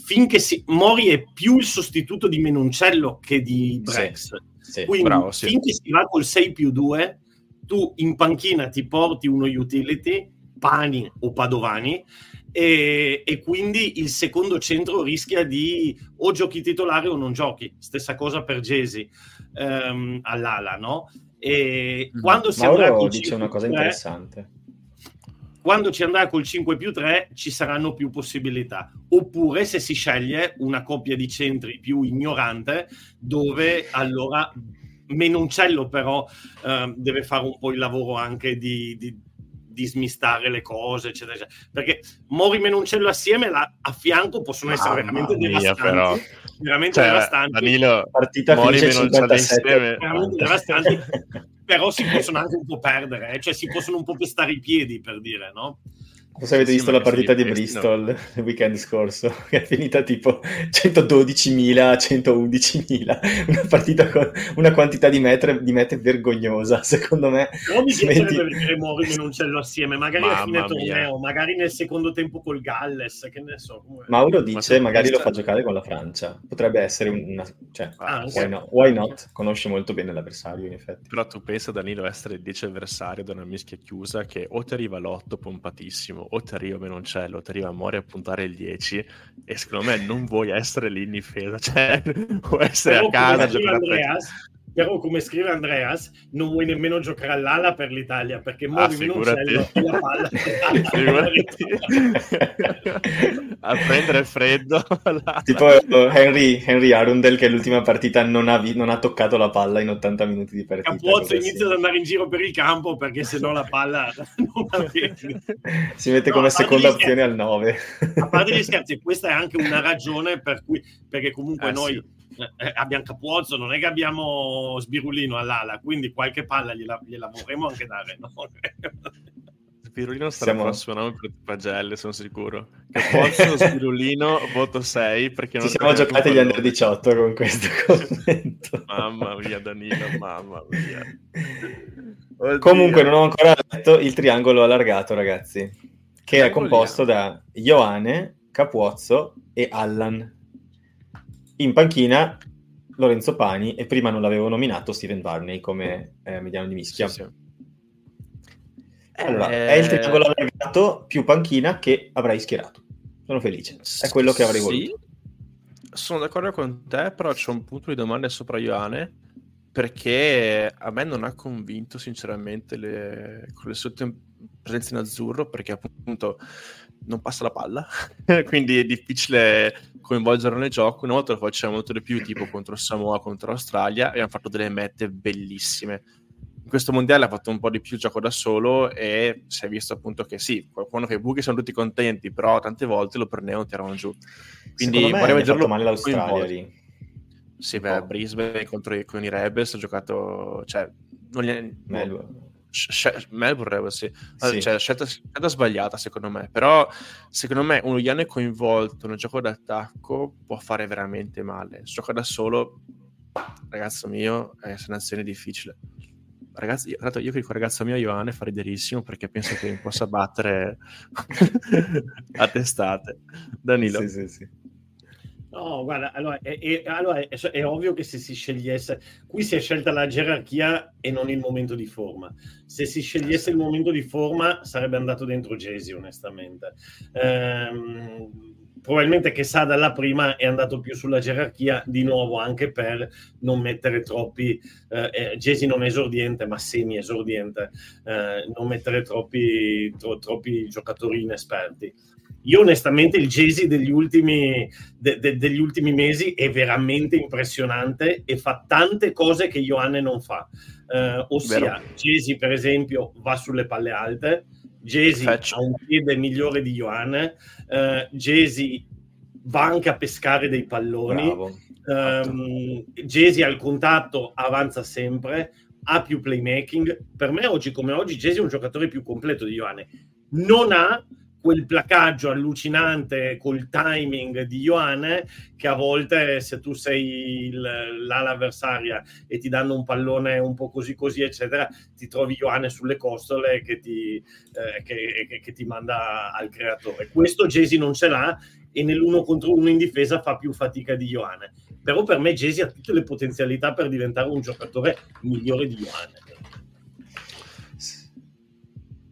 finché si, Mori è più il sostituto di Menoncello che di Brex. Sì, sì, Quindi bravo, sì. finché si va col 6 più 2, tu in panchina ti porti uno utility, Pani o Padovani, e, e, quindi il secondo centro rischia di o giochi titolare o non giochi. Stessa cosa per Gesi ehm, all'ala, no? E mm. quando si Mauro dice una cosa interessante quando ci andrà col 5 più 3 ci saranno più possibilità. Oppure se si sceglie una coppia di centri più ignorante, dove allora Menoncello però eh, deve fare un po' il lavoro anche di, di, di smistare le cose, eccetera, eccetera. Perché Mori e Menoncello assieme là, a fianco possono essere Mamma veramente mia, devastanti. Però. Veramente cioè, devastanti. Danilo, partita Mori Menoncello insieme. Veramente devastanti. Però si possono anche un po' perdere, eh? cioè si possono un po' pestare i piedi per dire, no? Forse avete visto la partita di Bristol no. il weekend scorso, che è finita tipo 112.000, 111.000, una partita con una quantità di metri, di metri vergognosa, secondo me. Però mi piacerebbe smetti... vedere Mori e Menoncello assieme, magari Mamma a fine torneo, magari nel secondo tempo col Galles, che ne so. Come... Mauro dice, Ma magari lo fa giocare con la Francia, potrebbe essere una... Cioè, ah, why, not? why not? Conosce molto bene l'avversario, in effetti. Però tu pensa, Danilo, essere il 10 avversario da una mischia chiusa che o ti arriva l'otto pompatissimo o ti arriva Menoncello, ti arriva Mori a puntare il 10 e secondo me non vuoi essere lì in difesa, cioè vuoi essere Però a casa giocare Andreas, però come scrive Andreas non vuoi nemmeno giocare all'ala per l'Italia perché Mori ah, Menoncello e la palla. A prendere freddo tipo Henry, Henry Arundel che l'ultima partita non ha, non ha, toccato la palla in 80 minuti di partita Capozzo inizia ad andare in giro per il campo perché se no la palla non la vedi. Si mette no, come seconda opzione al 9 a parte gli scherzi questa è anche una ragione per cui perché comunque eh, noi sì eh, abbiamo Capuozzo, non è che abbiamo Sbirulino all'ala, quindi qualche palla gliela, gliela vorremmo anche dare. No? Spirulino starà Siamo... prossimo nome per Pagelle, sono sicuro. Capuozzo, Spirulino, voto 6 perché non Ci siamo giocati gli under 18 con questo commento. mamma mia Danilo, mamma mia. Oddio. Comunque non ho ancora letto il triangolo allargato, ragazzi, che è composto da Ioane, Capuozzo e Allan in panchina Lorenzo Pani e prima non l'avevo nominato Steven Barney come eh, mediano di mischia. Sì, sì. Allora, eh... è il triangolo allargato più panchina che avrei schierato. Sono felice. È quello che avrei voluto. Sì, sono d'accordo con te, però c'è un punto di domanda sopra Ioane perché a me non ha convinto sinceramente le, con le sue presenze in azzurro perché appunto non passa la palla, quindi è difficile coinvolgerlo nel gioco. Una volta lo facciamo molto di più, tipo contro Samoa, contro l'Australia, e hanno fatto delle mette bellissime. In questo mondiale ha fatto un po' di più gioco da solo e si è visto appunto che sì, qualcuno che i buchi sono tutti contenti, però tante volte lo prendevano e tiravano giù. Quindi vorrei vederlo male l'Australia lì. Sì, beh, Brisbane contro i, con i Rebels ha giocato, cioè, non gli è, Melbourne. Melbourne, sì. Sì. Cioè, scelta, scelta, sbagliata secondo me, però secondo me uno Ian coinvolto in un gioco d'attacco può fare veramente male. Se gioca da solo, ragazzo mio, è un'azione difficile. Ragazzi, io, io che dico ragazzo mio Ioane fa riderissimo perché penso che mi possa battere a testate. Danilo. Sì, sì, sì. No, guarda, allora, è, è, allora è, è, ovvio che se si scegliesse, qui si è scelta la gerarchia e non il momento di forma. Se si scegliesse il momento di forma sarebbe andato dentro Jesi, onestamente. Ehm, probabilmente che sa dalla prima è andato più sulla gerarchia, di nuovo anche per non mettere troppi, eh, eh Jesi non esordiente ma semi esordiente, eh, non mettere troppi, tro, troppi giocatori inesperti io onestamente il Jesi degli ultimi, de, de, degli ultimi mesi è veramente impressionante e fa tante cose che Ioanne non fa. Uh, ossia, Jesi per esempio va sulle palle alte, Jesi ha un piede migliore di Ioane, uh, Jesi va anche a pescare dei palloni, um, Jesi al contatto avanza sempre, ha più playmaking. Per me oggi come oggi Jesi è un giocatore più completo di Ioane. Non ha quel placaggio allucinante col timing di Ioane che a volte se tu sei il, l'ala avversaria e ti danno un pallone un po' così così eccetera ti trovi Ioane sulle costole che ti, eh, che, che, che ti manda al creatore. Questo Jesi non ce l'ha e nell'uno contro uno in difesa fa più fatica di Ioane però per me Jesi ha tutte le potenzialità per diventare un giocatore migliore di Ioane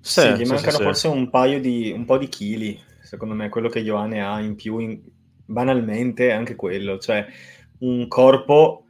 sì, sì, gli mancano sì, forse un paio di un po' di chili, secondo me, quello che Ioane ha in più, in, banalmente è anche quello, cioè un corpo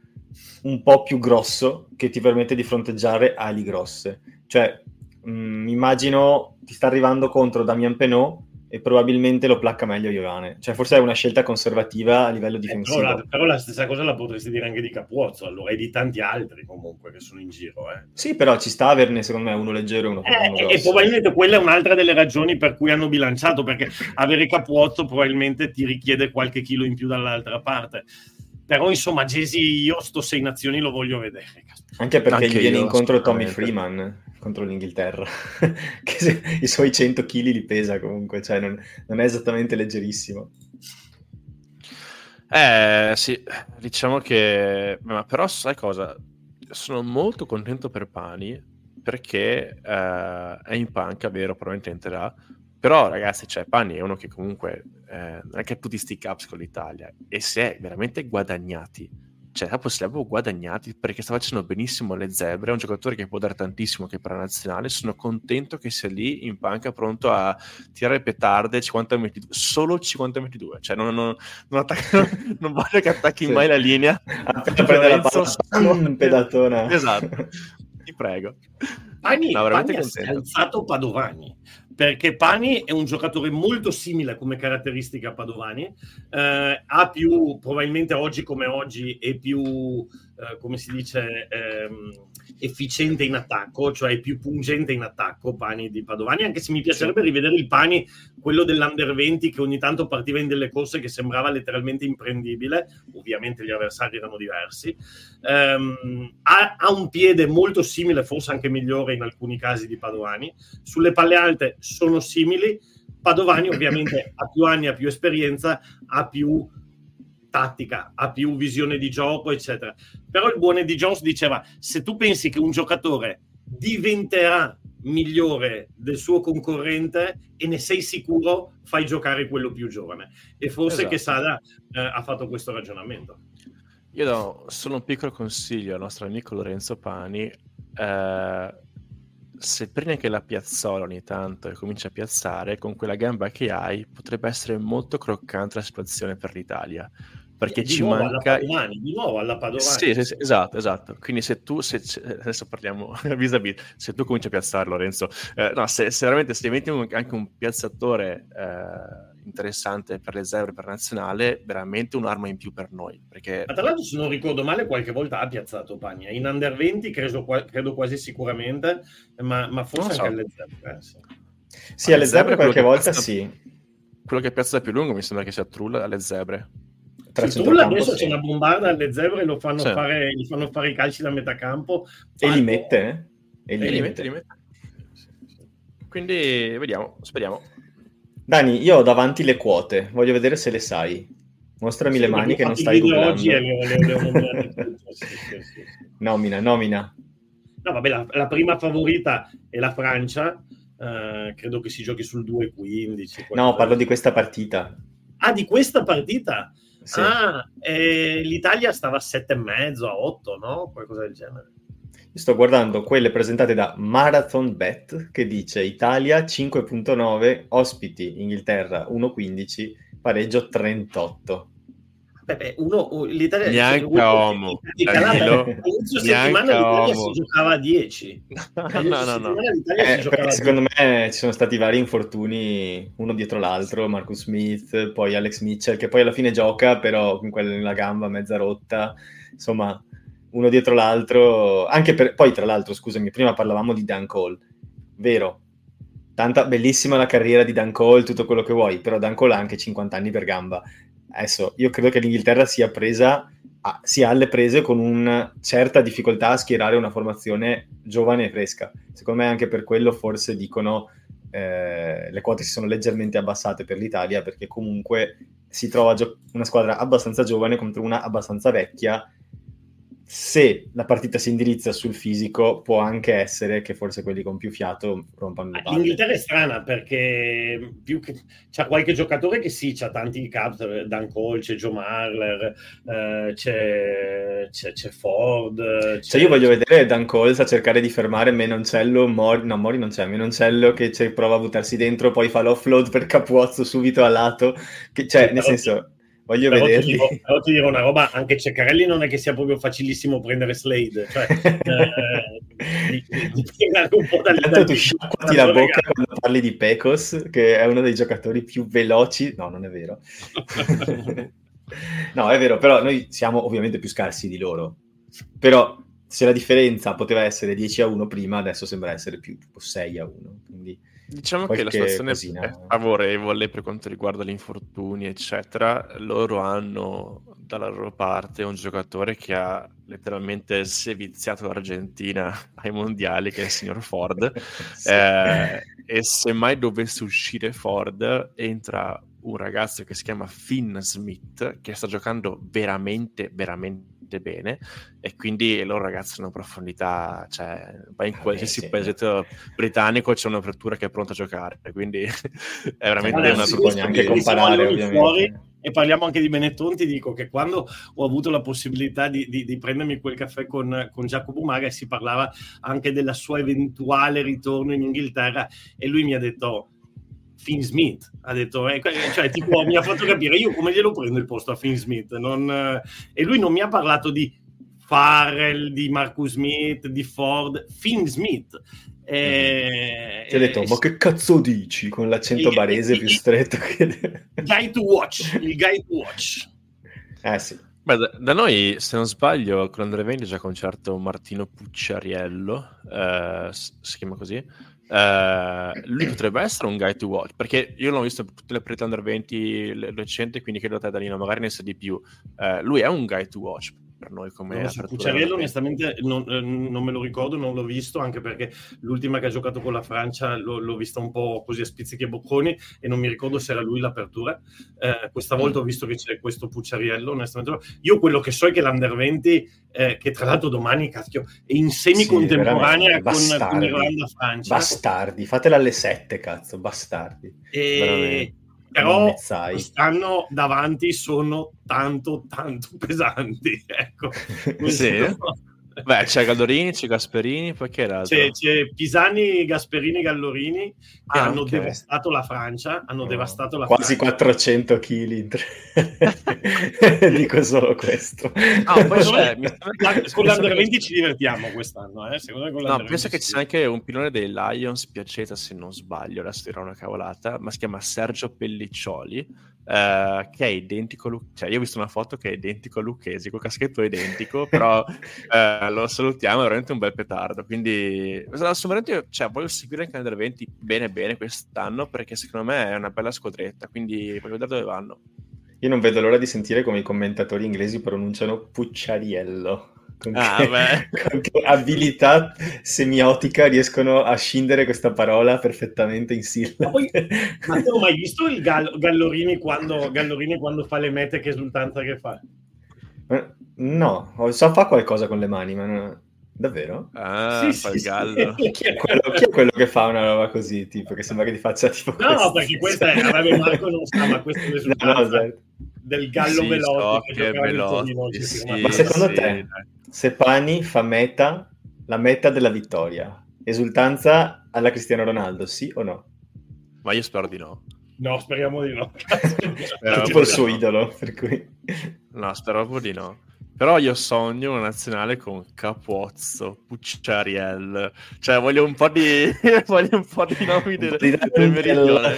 un po' più grosso che ti permette di fronteggiare ali grosse. Cioè, mh, mm, immagino ti sta arrivando contro Damian Penot e probabilmente lo placca meglio Ioane. Cioè, forse è una scelta conservativa a livello difensivo. Eh, però, la, però, la, stessa cosa la potresti dire anche di Capuozzo, allora, e di tanti altri comunque che sono in giro. Eh. Sì, però ci sta averne, secondo me, uno leggero e uno, eh, uno E probabilmente quella è un'altra delle ragioni per cui hanno bilanciato, perché avere Capuozzo probabilmente ti richiede qualche chilo in più dall'altra parte. Però, insomma, Jesi, io sto sei nazioni lo voglio vedere. Anche perché anche gli viene incontro Tommy Freeman contro l'Inghilterra, che se, i suoi 100 kg li pesa comunque, cioè non, non, è esattamente leggerissimo. Eh sì, diciamo che... Ma però sai cosa? Sono molto contento per Pani perché eh, è in panca, vero, probabilmente entrerà, però ragazzi, cioè, Pani è uno che comunque eh, non è che ha tutti sti caps con l'Italia e si è veramente guadagnati cioè proprio se li avevo guadagnati perché sta facendo benissimo le zebre, è un giocatore che può dare tantissimo che per la nazionale, sono contento che sia lì in panca pronto a tirare petarde 50 minuti, solo 50 minuti due, cioè non, non, non, attacca, non voglio che attacchi sì. mai la linea, appena prende la palla, un pedatona. Esatto, ti prego. Pani, no, Pani ha alzato Padovani perché Pani è un giocatore molto simile come caratteristica a Padovani, eh, ha più, probabilmente oggi come oggi, è più, eh, come si dice, ehm, efficiente in attacco, cioè più pungente in attacco Pani di Padovani, anche se mi piacerebbe rivedere il Pani, quello dell'Under 20 che ogni tanto partiva in delle corse che sembrava letteralmente imprendibile, ovviamente gli avversari erano diversi, um, ha, ha, un piede molto simile, forse anche migliore in alcuni casi di Padovani, sulle palle alte sono simili, Padovani ovviamente ha più anni, ha più esperienza, ha più tattica, ha più visione di gioco, eccetera. Però il buon Eddie Jones diceva: se tu pensi che un giocatore diventerà migliore del suo concorrente e ne sei sicuro, fai giocare quello più giovane. E forse esatto. che Sada eh, ha fatto questo ragionamento. Io do solo un piccolo consiglio al nostro amico Lorenzo Pani. Eh, se prendi anche la piazzola ogni tanto e cominci a piazzare, con quella gamba che hai, potrebbe essere molto croccante la situazione per l'Italia perché di ci manca Padovani, di nuovo alla Padovani. Sì, sì, sì, esatto esatto. Quindi se tu se, adesso parliamo vis-à-vis se tu cominci a piazzare Lorenzo eh, no se, se, veramente se diventi un, anche un piazzatore eh, interessante per le zebre per nazionale veramente un'arma in più per noi perché Ma tra l'altro se non ricordo male qualche volta ha piazzato Pagna. In under 20 credo, credo quasi sicuramente ma, ma forse so. anche alle zebre eh, sì, sì alle zebre, zebre qualche volta piazza, sì. quello che piazza più lungo mi sembra che sia Trulla alle zebre sì, Tulla adesso sì. c'è una bombarda alle zebre lo fanno sì. fare, gli fanno fare i calci da metà campo. E li mette eh? e li, e li mette, li mette. quindi vediamo speriamo. Dani io ho davanti le quote voglio vedere se le sai. Mostrami le mani che non stai googlando oggi le, le, le nomina nomina. No vabbè la, la, prima favorita è la Francia uh, credo che si giochi sul 2-15 no parlo di questa partita. Ah di questa partita sì. Ah, eh, l'Italia stava a 7,5 a 8, no? Qualcosa del genere. Io sto guardando quelle presentate da Marathon Bet che dice Italia 5.9, ospiti Inghilterra 1.15, pareggio 38. Beh, uno, l'Italia neanche uomo inizio settimana l'Italia si giocava a 10 no no no, eh, secondo me ci sono stati vari infortuni uno dietro l'altro Marcus Smith poi Alex Mitchell che poi alla fine gioca però con quella nella gamba mezza rotta. Insomma uno dietro l'altro anche per poi tra l'altro scusami prima parlavamo di Dan Cole vero? Tanta bellissima la carriera di Dan Cole, tutto quello che vuoi, però Dan Cole ha anche 50 anni per gamba. Adesso, io credo che l'Inghilterra sia presa, ah, sia alle prese con una certa difficoltà a schierare una formazione giovane e fresca. Secondo me anche per quello forse dicono eh, le quote si sono leggermente abbassate per l'Italia perché comunque si trova gio- una squadra abbastanza giovane contro una abbastanza vecchia se la partita si indirizza sul fisico, può anche essere che forse quelli con più fiato rompano le palle. L'Inghilterra è strana perché più che... c'è qualche giocatore che sì, c'ha tanti cap, Dan Cole, c'è Joe Marler, eh, c'è, c'è, c'è, Ford. C'è... Cioè io voglio vedere Dan Cole a cercare di fermare Menoncello, Mori, no Mori non c'è, Menoncello che prova a buttarsi dentro, poi fa l'offload per Capuozzo subito a lato, che, cioè nel senso voglio però vederli. Ti dico, però ti dirò una roba, anche Ceccarelli non è che sia proprio facilissimo prendere Slade, cioè eh, dipende un po' dalle Tanto tu sciacquati la bocca quando parli di Pecos, che è uno dei giocatori più veloci, no non è vero. no è vero, però noi siamo ovviamente più scarsi di loro, però se la differenza poteva essere 10 a 1 prima, adesso sembra essere più tipo 6 a 1, quindi Diciamo che la situazione cosina. è favorevole per quanto riguarda gli infortuni, eccetera. Loro hanno dalla loro parte un giocatore che ha letteralmente seviziato l'Argentina ai mondiali, che è il signor Ford. sì. eh, e se mai dovesse uscire Ford, entra un ragazzo che si chiama Finn Smith, che sta giocando veramente, veramente veramente bene. E quindi loro ragazzi hanno profondità, cioè vai in qualsiasi eh, sì, paese britannico c'è un'apertura che è pronta a giocare, quindi è veramente allora, una si anche comparare ovviamente. Fuori, e parliamo anche di Benetton, ti dico che quando ho avuto la possibilità di, di, di prendermi quel caffè con, con Giacomo Maga si parlava anche della sua eventuale ritorno in Inghilterra e lui mi ha detto Finn Smith ha detto, eh, cioè tipo mi ha fatto capire io come glielo prendo il posto a Finn Smith non, eh, e lui non mi ha parlato di Farrell, di Marcus Smith, di Ford, Finn Smith eh, ti ha detto, eh, ma che cazzo dici con l'accento il, barese il, più stretto? Che... Guy to watch, il guy to watch. Eh sì. Beh, da, da, noi, se non sbaglio, con Andrea Vendi già concerto Martino Pucciariello, eh, si chiama così, Uh, lui potrebbe essere un guy to watch perché io l'ho visto tutte le partite under 20 recenti quindi credo te Danilo magari ne sa di più. Uh, lui è un guy to watch per noi come no, onestamente non, eh, non, me lo ricordo, non l'ho visto anche perché l'ultima che ha giocato con la Francia l'ho, l'ho vista un po' così a spizzichi e bocconi e non mi ricordo se era lui l'apertura. Eh, questa volta ho visto che c'è questo Pucciariello onestamente io quello che so è che l'Under 20 eh, che tra l'altro domani cazzo, è in semi contemporanea sì, con, con Irlanda-Francia. Bastardi, fatela alle 7 cazzo, bastardi. E... Veramente però quest'anno davanti sono tanto tanto pesanti ecco sì. Beh, c'è Gallorini, c'è Gasperini, poi che era? C'è, c'è, Pisani, Gasperini, Gallorini che ah, hanno okay. devastato la Francia, hanno oh, devastato la quasi Francia. 400 kg. Dico solo questo. Ah, poi c'è, con l'Under 20 ci divertiamo quest'anno, eh? no, penso che ci sia anche un pilone dei Lions, Piaceta se non sbaglio, adesso dirò una cavolata, ma si chiama Sergio Pelliccioli Uh, che è identico, a cioè io ho visto una foto che è identico a Lucchesi, col caschetto identico, però uh, lo salutiamo, è veramente un bel petardo, quindi cioè, voglio seguire anche Under 20 bene bene quest'anno perché secondo me è una bella squadretta, quindi voglio vedere dove vanno. Io non vedo l'ora di sentire come i commentatori inglesi pronunciano Pucciariello con, ah, che, con che abilità semiotica riescono a scindere questa parola perfettamente in sillabe. Ma, poi, ma tu hai mai visto il Gall- Gallorini, quando, Gallorini quando fa le mete, che esultanza che fa? No, so fa qualcosa con le mani, ma no. Davvero? Ah, sì, fa sì, il gallo. Sì. Chi, è quello, chi, è quello, che fa una roba così, tipo, che sembra che ti faccia tipo No, questo. perché questa è, vabbè, Marco non sa, ma questo è l'esultanza no, no, del gallo sì. So che Velotti sì, ma secondo te, se Pani fa meta, la meta della vittoria, esultanza alla Cristiano Ronaldo, sì o no? Ma io spero di no. No, speriamo di no. è tipo il suo no. idolo, per cui... No, spero proprio di no. Però io sogno una nazionale con Capuozzo, Pucciariel, cioè voglio un po' di, voglio un po' di nomi del, del meridione.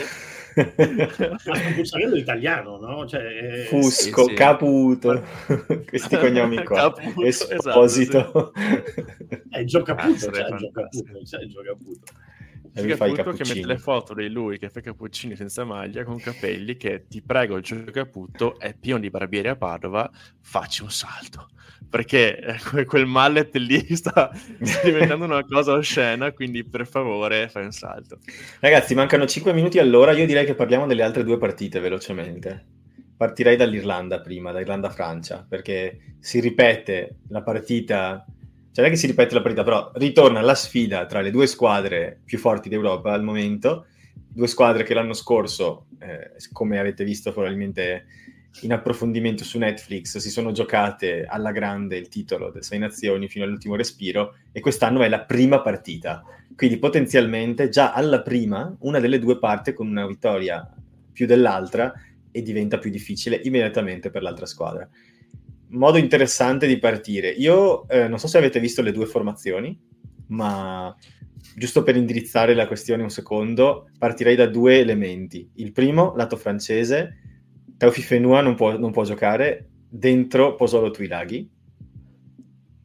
Pucciariello è italiano, no? Cioè, Fusco, sì, sì. Caputo, questi cognomi qua. Caputo, Esposito. Esatto, sì. È Gio Caputo, ah, cioè, Gio Caputo, cioè, Gio Caputo. Figa tutto che mette le foto di lui che fa cappuccini senza maglia con capelli che ti prego il gioco caputto è pieno di barbieri a Padova facci un salto. Perché eh, quel mallet lì sta, sta diventando una cosa oscena quindi per favore fai un salto. Ragazzi mancano 5 minuti all'ora io direi che parliamo delle altre due partite velocemente. Partirei dall'Irlanda prima da Irlanda-Francia perché si ripete la partita cioè non è che si ripete la partita, però ritorna la sfida tra le due squadre più forti d'Europa al momento, due squadre che l'anno scorso, eh, come avete visto probabilmente in approfondimento su Netflix, si sono giocate alla grande il titolo delle Sei Nazioni fino all'ultimo respiro e quest'anno è la prima partita. Quindi potenzialmente già alla prima una delle due parte con una vittoria più dell'altra e diventa più difficile immediatamente per l'altra squadra modo interessante di partire. Io eh, non so se avete visto le due formazioni, ma giusto per indirizzare la questione un secondo, partirei da due elementi. Il primo, lato francese, Taufi Fenua non può, non può giocare dentro Posolo Tuilaghi,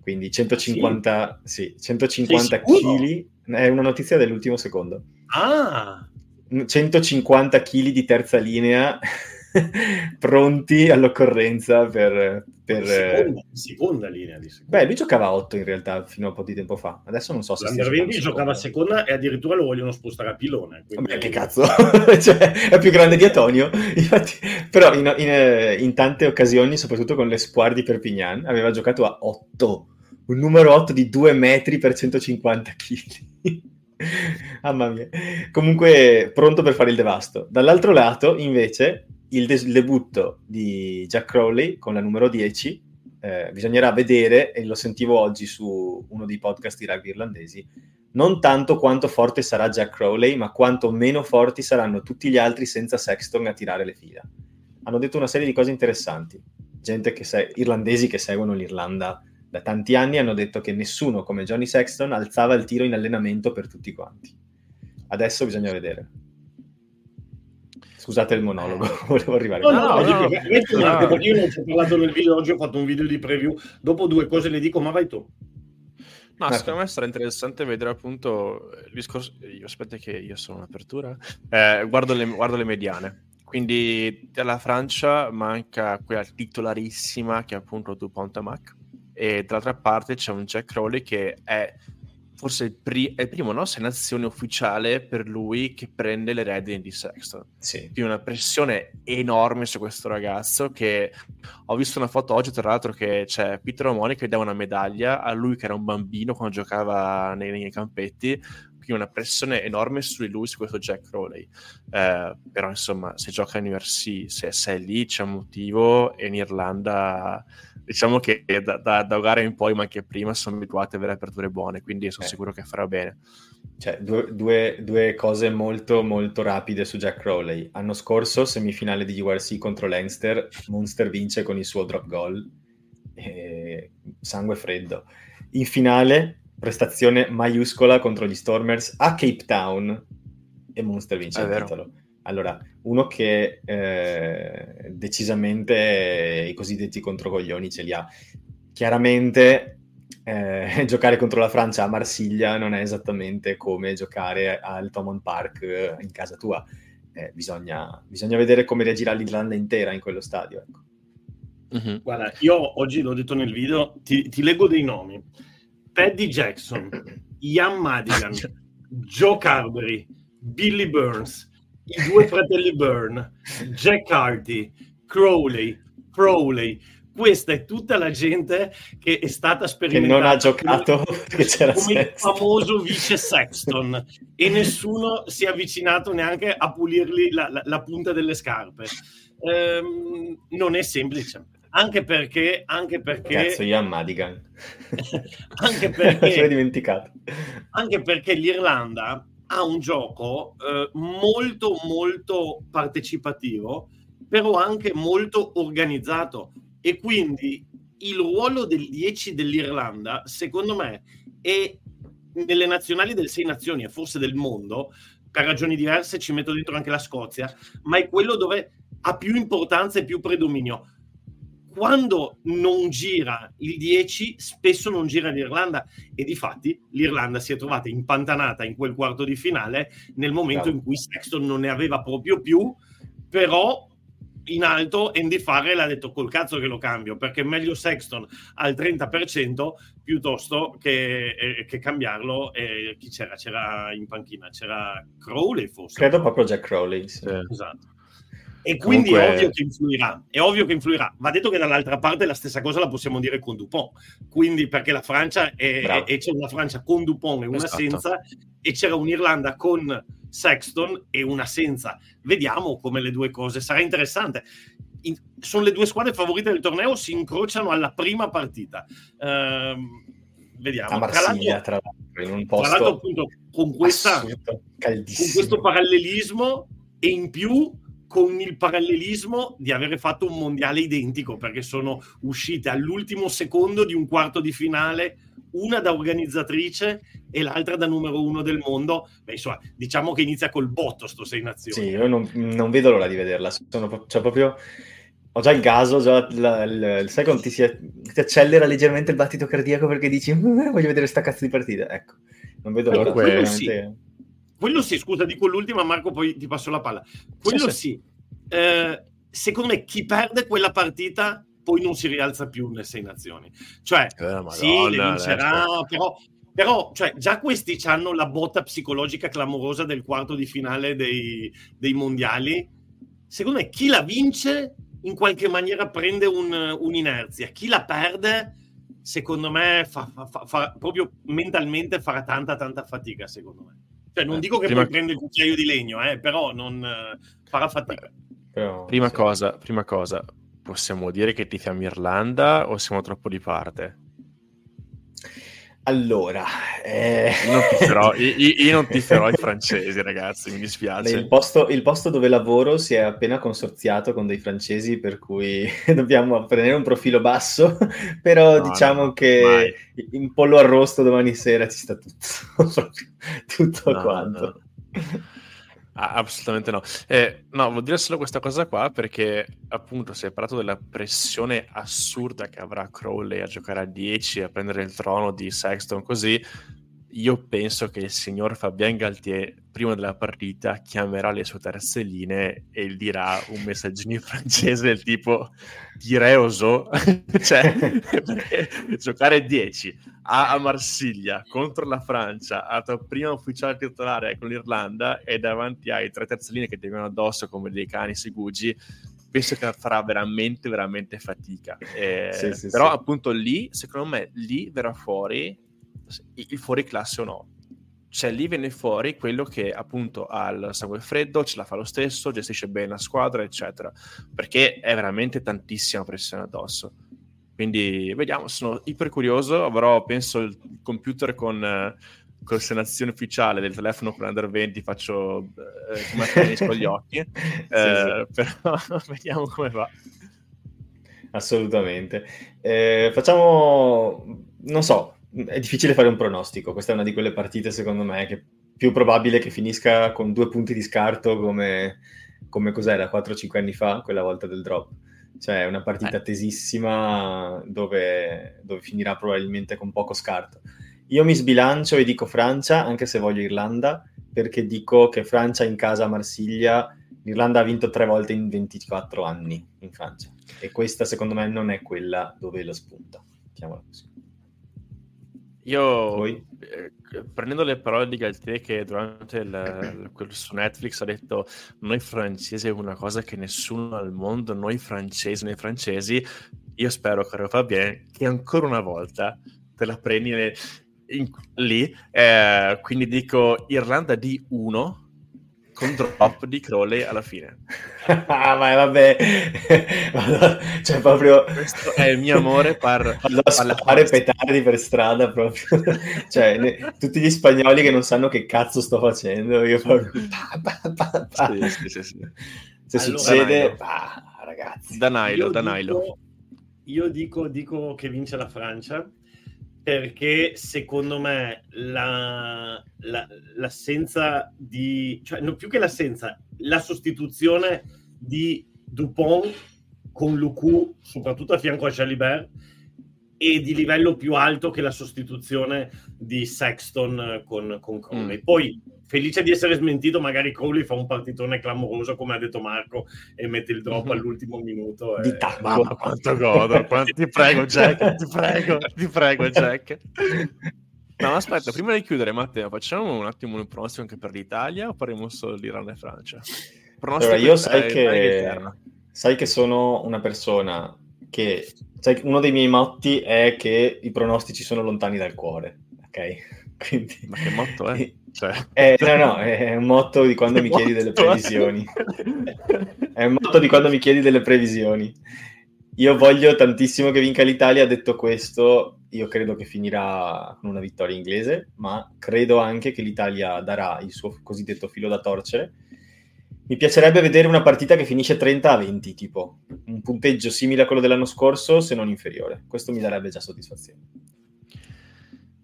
quindi 150, sì. Sì, 150 kg, è una notizia dell'ultimo secondo. Ah! 150 kg di terza linea pronti all'occorrenza per... per... Seconda, seconda, linea di seconda. Beh, lui giocava a 8 in realtà fino a un po' di tempo fa. Adesso non so se... L'Under 20 giocava a seconda e addirittura lo vogliono spostare a pilone. Quindi... Vabbè, che cazzo! cioè, è più grande di Antonio. Infatti, però in, in, in, tante occasioni, soprattutto con l'Espoir di Perpignan, aveva giocato a 8. Un numero 8 di 2 metri per 150 kg. Mamma mia. Comunque, pronto per fare il devasto. Dall'altro lato, invece, il, de- il debutto di Jack Crowley con la numero 10 eh, bisognerà vedere, e lo sentivo oggi su uno dei podcast di rugby irlandesi, non tanto quanto forte sarà Jack Crowley, ma quanto meno forti saranno tutti gli altri senza Sexton a tirare le fila. Hanno detto una serie di cose interessanti. Gente che se- irlandesi che seguono l'Irlanda da tanti anni hanno detto che nessuno come Johnny Sexton alzava il tiro in allenamento per tutti quanti. Adesso bisogna vedere. Scusate il monologo, volevo arrivare. No, no, no, no, no. Io non ci ho parlato nel video, oggi ho fatto un video di preview, dopo due cose le dico, ma vai tu. No, ecco. secondo me sarà interessante vedere appunto il discorso. Io, aspetta, che io sono un'apertura. Eh, guardo, le, guardo le mediane. Quindi dalla Francia manca quella titolarissima che è appunto Dupont Mac. E dall'altra parte c'è un Jack Crowley che è forse il pri- è il primo no? nazione ufficiale per lui che prende le redini di Sexton. Sì. Quindi una pressione enorme su questo ragazzo che ho visto una foto oggi tra l'altro che c'è Peter Omoni che dà una medaglia a lui che era un bambino quando giocava nei, nei campetti quindi una pressione enorme su di lui, su questo Jack Crowley. Eh, però insomma, se gioca in URC, se, se è lì c'è un motivo e in Irlanda diciamo che da, da, da gara in poi, ma anche prima, sono abituati ad avere aperture buone, quindi sono eh. sicuro che farà bene. Cioè, due, due, due, cose molto, molto rapide su Jack Crowley. Anno scorso, semifinale di URC contro Leinster, Munster vince con il suo drop goal, e sangue freddo. In finale, prestazione maiuscola contro gli Stormers a Cape Town e Munster vince È il vero. titolo. Allora, uno che eh, decisamente i cosiddetti controcoglioni ce li ha. Chiaramente eh, giocare contro la Francia a Marsiglia non è esattamente come giocare al Thomond Park eh, in casa tua. Eh, bisogna, bisogna, vedere come reagirà l'Irlanda intera in quello stadio. Ecco. Mm-hmm. Guarda, io oggi l'ho detto nel video, ti, ti leggo dei nomi. Paddy Jackson, Ian Madigan, Joe Carberry, Billy Burns, i due fratelli Byrne, Jack Hardy, Crowley, Crowley. Questa è tutta la gente che è stata sperimentata. Che non ha giocato come, c'era come il famoso vice Sexton e nessuno si è avvicinato neanche a pulirgli la, la, la punta delle scarpe. Ehm, non è semplice anche perché anche perché cazzo Ian Madigan anche perché dimenticato anche perché l'Irlanda ha un gioco eh, molto molto partecipativo, però anche molto organizzato. E quindi il ruolo del 10 dell'Irlanda, secondo me, è nelle nazionali del 6 nazioni e forse del mondo, per ragioni diverse ci metto dentro anche la Scozia, ma è quello dove ha più importanza e più predominio quando non gira il 10, spesso non gira l'Irlanda e di fatti l'Irlanda si è trovata impantanata in quel quarto di finale nel momento in cui Sexton non ne aveva proprio più, però in alto Andy Farrell ha detto col cazzo che lo cambio perché è meglio Sexton al 30% piuttosto che, eh, che cambiarlo e chi c'era? C'era in panchina? C'era Crowley forse? Credo proprio Jack Crowley sì. esatto e quindi Comunque... è ovvio che influirà, è ovvio che influirà. Va detto che dall'altra parte la stessa cosa la possiamo dire con Dupont, quindi perché la Francia è, è, e c'è una Francia con Dupont e una esatto. senza, e c'era un'Irlanda con Sexton e una senza. Vediamo come le due cose, sarà interessante. In, sono le due squadre favorite del torneo, si incrociano alla prima partita. Uh, vediamo. A Marsiglia, tra l'altro, in un posto tra l'altro appunto con, questa, con questo parallelismo e in più con il parallelismo di avere fatto un mondiale identico perché sono uscite all'ultimo secondo di un quarto di finale una da organizzatrice e l'altra da numero uno del mondo. Beh, insomma, diciamo che inizia col botto sto Sei Nazioni. Sì, io non, non vedo l'ora di vederla. Sono, cioè, proprio... Ho già il gaso, già la, il, sai quando ti, si, ti accelera leggermente il battito cardiaco perché dici mm, voglio vedere sta cazzo di partita. Ecco, non vedo l'ora. Quello, sì. Quello sì, scusa, dico l'ultima Marco, poi ti passo la palla. Quello sì. sì. Eh, secondo me chi perde quella partita poi non si rialza più nelle sei nazioni. Cioè, eh, Madonna, sì, le vincerà, però, però cioè, già questi hanno la botta psicologica clamorosa del quarto di finale dei, dei mondiali. Secondo me chi la vince in qualche maniera prende un, un'inerzia, chi la perde secondo me fa, fa, fa, proprio mentalmente farà tanta tanta fatica secondo me. Cioè, non eh, dico che prima... poi prende il cucchiaio di legno, eh, però non farà fatica. Però, prima, sì. cosa, prima cosa, possiamo dire che tifiamo Irlanda o siamo troppo di parte? Allora, eh... io, non tiferò, io, io, non tiferò i francesi, ragazzi, mi dispiace. Il posto, il posto, dove lavoro si è appena consorziato con dei francesi, per cui dobbiamo prendere un profilo basso, però no, diciamo no, che mai. in pollo arrosto domani sera ci sta tutto, tutto no, quanto. Ah, assolutamente no. Eh, no, vuol dire solo questa cosa qua perché appunto si è parlato della pressione assurda che avrà Crowley a giocare a 10 a prendere il trono di Sexton così io penso che il signor Fabien Galtier prima della partita chiamerà le sue terze linee e dirà un messaggino in francese del tipo direi oso cioè giocare 10 a, a, Marsiglia contro la Francia a tua prima ufficiale titolare con l'Irlanda e davanti ai tre terze linee che ti vengono addosso come dei cani segugi penso che farà veramente veramente fatica eh, sì, sì, però sì. appunto lì secondo me lì verrà fuori il fuori classe o no. Cioè lì viene fuori quello che appunto ha il sangue freddo, ce la fa lo stesso, gestisce bene la squadra, eccetera. Perché è veramente tantissima pressione addosso. Quindi vediamo, sono iper curioso, avrò penso il computer con, eh, con senazione ufficiale del telefono con l'Under 20, faccio eh, come tennis con gli occhi, eh, sì, sì. però vediamo come va. Assolutamente. Eh, facciamo, non so, è difficile fare un pronostico. Questa è una di quelle partite, secondo me, che è più probabile che finisca con due punti di scarto come, come cos'era 4-5 anni fa, quella volta del drop. Cioè, è una partita eh. tesissima dove, dove finirà probabilmente con poco scarto. Io mi sbilancio e dico Francia, anche se voglio Irlanda, perché dico che Francia in casa a Marsiglia, l'Irlanda ha vinto tre volte in 24 anni in Francia. E questa, secondo me, non è quella dove lo spunta. Mettiamola così. Io, eh, prendendo le parole di Galtier che durante il, il, su Netflix ha detto noi francesi è una cosa che nessuno al mondo, noi francesi, noi francesi, io spero, caro Fabien, che ancora una volta te la prendi in, lì, eh, quindi dico Irlanda di 1 con drop di Crowley alla fine. ah, ma vabbè, cioè proprio... Questo è il mio amore per... fare petardi per strada proprio. cioè, ne... tutti gli spagnoli che non sanno che cazzo sto facendo, io proprio... Sì, sì, sì, sì. Se allora, succede... Bah, ragazzi. Danailo, Danailo. Io dico, dico che vince la Francia perché secondo me la, la, l'assenza di, cioè no, più che l'assenza, la sostituzione di Dupont con Lucu, soprattutto a fianco a Jalibert, e di livello più alto che la sostituzione di Sexton con, con Crowley. Mm. Poi felice di essere smentito, magari Crowley fa un partitone clamoroso, come ha detto Marco, e mette il drop mm-hmm. all'ultimo minuto. E... Di tacco. Mamma, quanto godo. quanto... ti prego, Jack, ti prego, ti prego, Jack. No, aspetta, prima di chiudere, Matteo, facciamo un attimo un pronostico anche per l'Italia o parliamo solo di Iran e Francia? Pronostico allora, io sai che, sai che sono una persona che... Sai, uno dei miei motti è che i pronostici sono lontani dal cuore, ok? Quindi... Ma che motto è? Cioè... Eh, no, no, è un motto di quando che mi chiedi delle previsioni. è un motto di quando mi chiedi delle previsioni. Io voglio tantissimo che vinca l'Italia, detto questo, io credo che finirà con una vittoria inglese, ma credo anche che l'Italia darà il suo cosiddetto filo da torcere. Mi piacerebbe vedere una partita che finisce 30 a 20, tipo un punteggio simile a quello dell'anno scorso, se non inferiore. Questo mi darebbe già soddisfazione.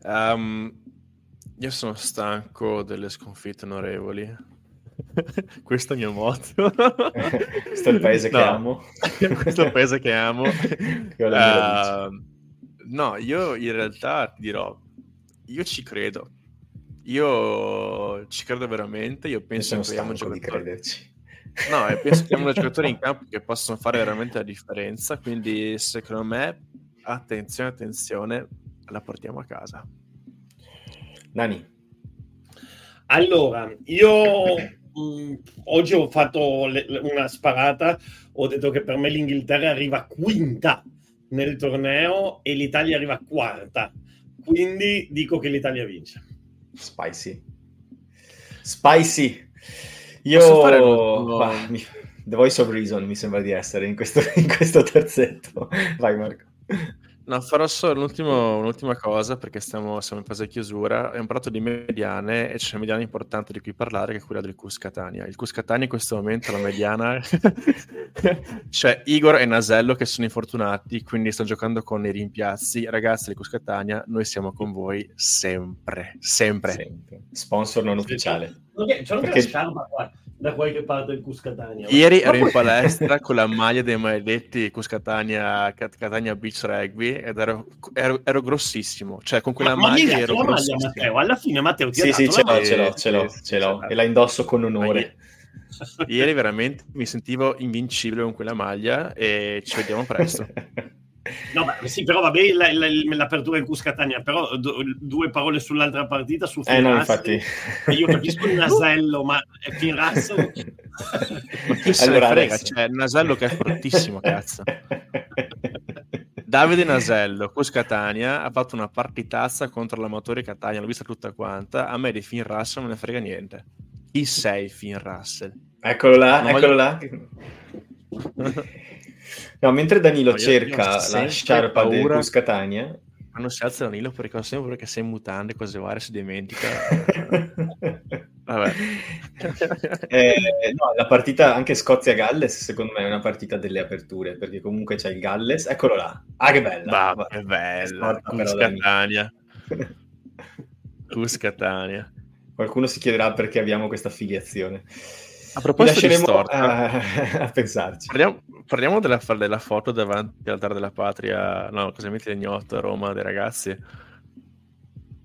Um, io sono stanco delle sconfitte onorevoli. Questo è il mio motto. Questo è il paese che amo. Questo è il paese che amo. uh, no, io in realtà ti dirò, io ci credo. Io ci credo veramente. Io penso che abbiamo giocatori. No, e penso che abbiamo giocatori in campo che possono fare veramente la differenza. Quindi, secondo me, attenzione, attenzione, la portiamo a casa. Nani. Allora, io mh, mm, oggi ho fatto le, una sparata, ho detto che per me l'Inghilterra arriva quinta nel torneo e l'Italia arriva quarta. Quindi dico che l'Italia vince. Spicy. Spicy. Io... Bah, mi... The Voice of Reason mi sembra di essere in questo, in questo terzetto. Vai Marco. No, farò solo un'ultima cosa perché stiamo, siamo in fase chiusura. Abbiamo parlato di mediane e c'è una mediana importante di cui parlare che è quella del Cus Catania. Il Cus Catania in questo momento, la mediana, c'è Igor e Nasello che sono infortunati, quindi stanno giocando con i rimpiazzi. Ragazzi del Cus Catania, noi siamo con voi sempre, sempre. sempre. Sponsor non ufficiale. Okay, c'è anche perché... la sciarpa qua da qualche parte del Cuscatania. Ieri ero in palestra con la maglia dei maledetti Cuscatania Catania Beach Rugby ed ero, ero, ero grossissimo, cioè con quella ma, maglia ma ero maglia, Matteo, alla fine Matteo ti sì, sì, ce l'ho, ce l'ho, ce l'ho, ce l'ho, e la indosso con onore. Ieri veramente mi sentivo invincibile con quella maglia e ci vediamo presto. No, beh, sì, però vabbè, la, la, l'apertura in Cuscatania, però do, due parole sull'altra partita, su eh, no, infatti. Io capisco il nasello, ma è Finn Russell... ma chi se allora, frega, adesso... c'è il nasello che è fortissimo, cazzo. Davide Nasello, Cuscatania, ha fatto una partitazza contro l'amatore Catania, l'ho vista tutta quanta, a me di Finn Russell non ne frega niente. Chi sei Finn Russell? Eccolo là, non eccolo voglio... là. No, mentre Danilo no, cerca la sciarpa del Cus Catania... Quando si alza Danilo perché sempre paura che sei in mutande, cose varie, si dimentica. Vabbè. Eh, no, la partita anche Scozia-Galles secondo me è una partita delle aperture perché comunque c'è il Galles, eccolo là. Ah che bella. Bah, che bella. Cus Catania. Cus Catania. Qualcuno si chiederà perché abbiamo questa affiliazione. A proposito di storta, a, a pensarci. Parliamo, parliamo della, della, foto davanti all'altare della patria, no, cosa metti legnotto a Roma dei ragazzi.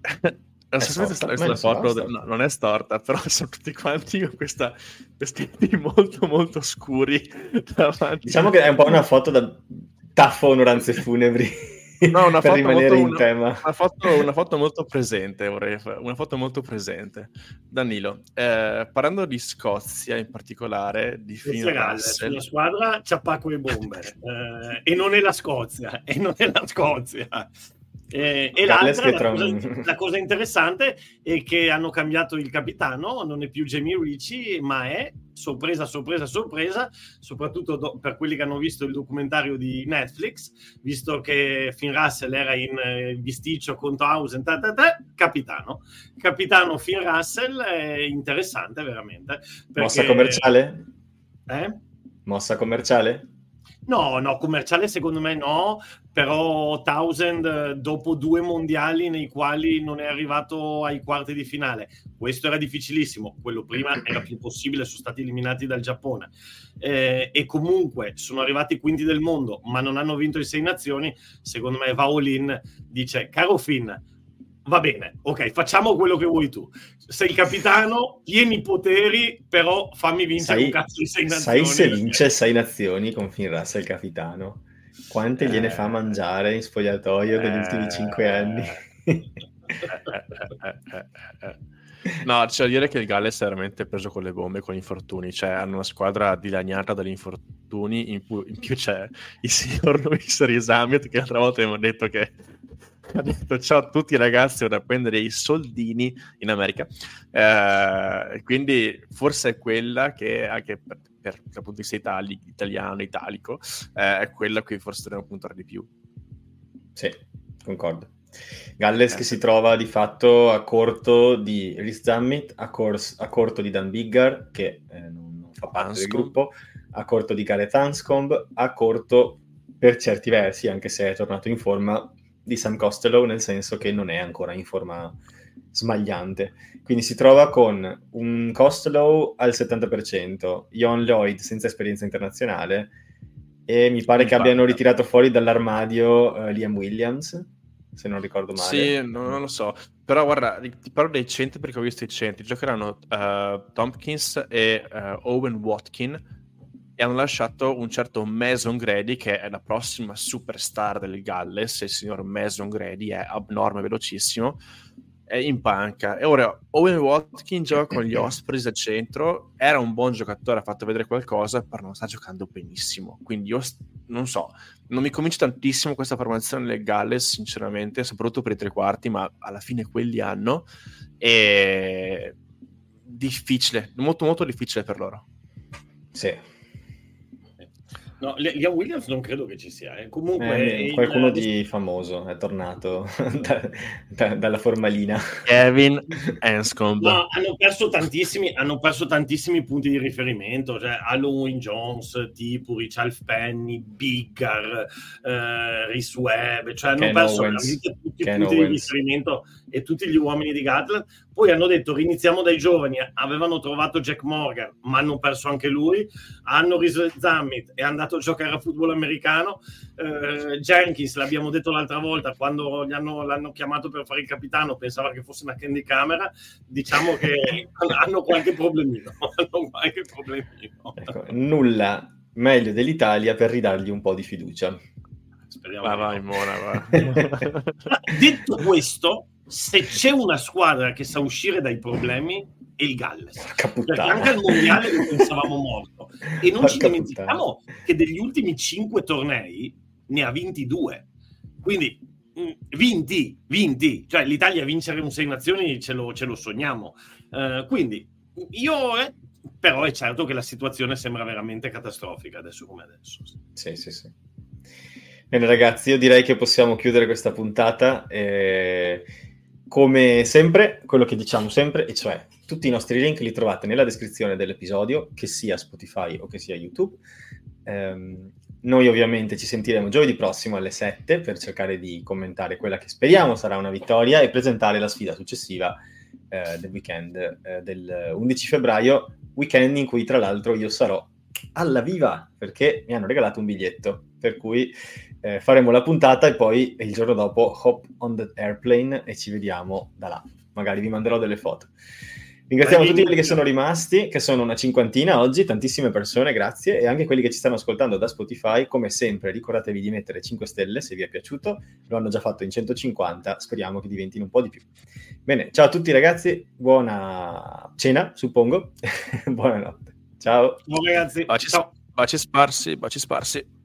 Non so questa foto no, non è storta, però sono tutti quanti con questa vestiti molto molto scuri davanti. Diciamo che è un po' una foto da taffo onoranze funebri. No, una per rimanere in una, tema. Una foto, una foto, molto presente, vorrei fare, una foto molto presente. Danilo, eh, parlando di Scozia in particolare, di Finn Russell... La squadra c'ha Paco e Bomber, eh, e non è la Scozia, e non è la Scozia. Eh, e l'altra, la cosa, la cosa, interessante è che hanno cambiato il capitano, non è più Jamie Ricci, ma è sorpresa, sorpresa, sorpresa, soprattutto do, per quelli che hanno visto il documentario di Netflix, visto che Finn Russell era in eh, bisticcio contro Hausen, ta, ta, ta, capitano. Capitano Finn Russell è interessante veramente. Perché... Mossa commerciale? Eh? Mossa commerciale? No, no, commerciale secondo me no, però Townsend dopo due mondiali nei quali non è arrivato ai quarti di finale, questo era difficilissimo, quello prima era più possibile, sono stati eliminati dal Giappone. Eh, e comunque sono arrivati quinti del mondo ma non hanno vinto i sei nazioni, secondo me Vaolin dice, caro Finn, va bene, ok, facciamo quello che vuoi tu. Sei il capitano, tieni i poteri, però fammi vincere sai, un cazzo di sei nazioni. Sai se vince sei nazioni con Finn Russell capitano? Quante eh, gliene fa mangiare in spogliatoio eh, negli ultimi cinque anni? no, c'è da dire che il Galles è veramente preso con le bombe, con gli infortuni. Cioè, hanno una squadra dilaniata dagli infortuni. In più, in più c'è il signor Luis Risamit, che l'altra volta abbiamo detto che ha detto ciao a tutti ragazzi, ora prendere i soldini in America. Eh, quindi forse è quella che anche per, per dal punto di vista itali, italiano, italico, eh, è quella a cui forse dobbiamo puntare di più. Sì, concordo. Galles eh, che si trova di fatto a corto di Rhys Zammit, a, cors- a, corto di Dan Biggar, che eh, non, non, fa parte Anscombe. del gruppo, a corto di Gareth Anscombe, a corto per certi versi, anche se è tornato in forma, di Sam Costello, nel senso che non è ancora in forma smagliante. Quindi si trova con un Costello al 70%, Ion Lloyd senza esperienza internazionale e mi pare che abbiano ritirato fuori dall'armadio uh, Liam Williams, se non ricordo male. Sì, no, non lo so. Però guarda, ti parlo dei centri perché ho visto i centri. Giocheranno uh, Tompkins e uh, Owen Watkin e hanno lasciato un certo Mason Grady che è la prossima superstar del Galles, il signor Mason Grady è abnorme, velocissimo, è in panca. E ora Owen Watkins gioca con gli Ospreys al centro, era un buon giocatore, ha fatto vedere qualcosa, però non sta giocando benissimo. Quindi io non so, non mi convince tantissimo questa formazione del Galles, sinceramente, soprattutto per i tre quarti, ma alla fine quelli hanno. E difficile, molto molto difficile per loro. Sì, No, Liam Williams non credo che ci sia. Eh. Comunque, eh, qualcuno il... di famoso è tornato da, da, dalla formalina. Kevin Anscombe. No, hanno perso tantissimi, hanno perso tantissimi punti di riferimento. Cioè, Halloween Jones, Tipuri, Charles Penny, Biggar, eh, Rhys Webb. Cioè, hanno Ken perso veramente tutti Ken i punti Owens. di riferimento e tutti gli uomini di Gatland. Poi hanno detto riniziamo dai giovani, avevano trovato Jack Morgan, ma hanno perso anche lui. Hanno riso Zammit, è andato a giocare a football americano. Eh, Jenkins, l'abbiamo detto l'altra volta, quando hanno, l'hanno chiamato per fare il capitano, pensava che fosse una candy camera. Diciamo che hanno qualche problemino. hanno qualche problemino. Ecco, nulla meglio dell'Italia per ridargli un po' di fiducia. Speriamo. Va, vai, Mona, va. Detto questo, se c'è una squadra che sa uscire dai problemi è il Galles. Perché anche al mondiale lo pensavamo morto. E non Porca ci dimentichiamo puttana. che degli ultimi cinque tornei ne ha vinti due. Quindi mm, vinti, vinti. Cioè l'Italia vincere un sei nazioni ce lo, ce lo sogniamo. Uh, quindi io eh, però è certo che la situazione sembra veramente catastrofica adesso come adesso. Sì sì sì. Bene ragazzi, io direi che possiamo chiudere questa puntata. E come sempre, quello che diciamo sempre, e cioè tutti i nostri link li trovate nella descrizione dell'episodio, che sia Spotify o che sia YouTube. Um, noi ovviamente ci sentiremo giovedì prossimo alle 7 per cercare di commentare quella che speriamo sarà una vittoria e presentare la sfida successiva eh, del weekend eh, del 11 febbraio, weekend in cui tra l'altro io sarò alla viva perché mi hanno regalato un biglietto, per cui eh, faremo la puntata e poi il giorno dopo hop on the airplane e ci vediamo da là. Magari vi manderò delle foto. Ringraziamo tutti quelli che sono rimasti, che sono una cinquantina oggi, tantissime persone, grazie, e anche quelli che ci stanno ascoltando da Spotify. Come sempre, ricordatevi di mettere 5 stelle se vi è piaciuto, lo hanno già fatto in 150, speriamo che diventino un po' di più. Bene, ciao a tutti ragazzi, buona cena, suppongo, buonanotte. Ciao. Ciao ragazzi. Baci, ciao. baci sparsi, baci sparsi.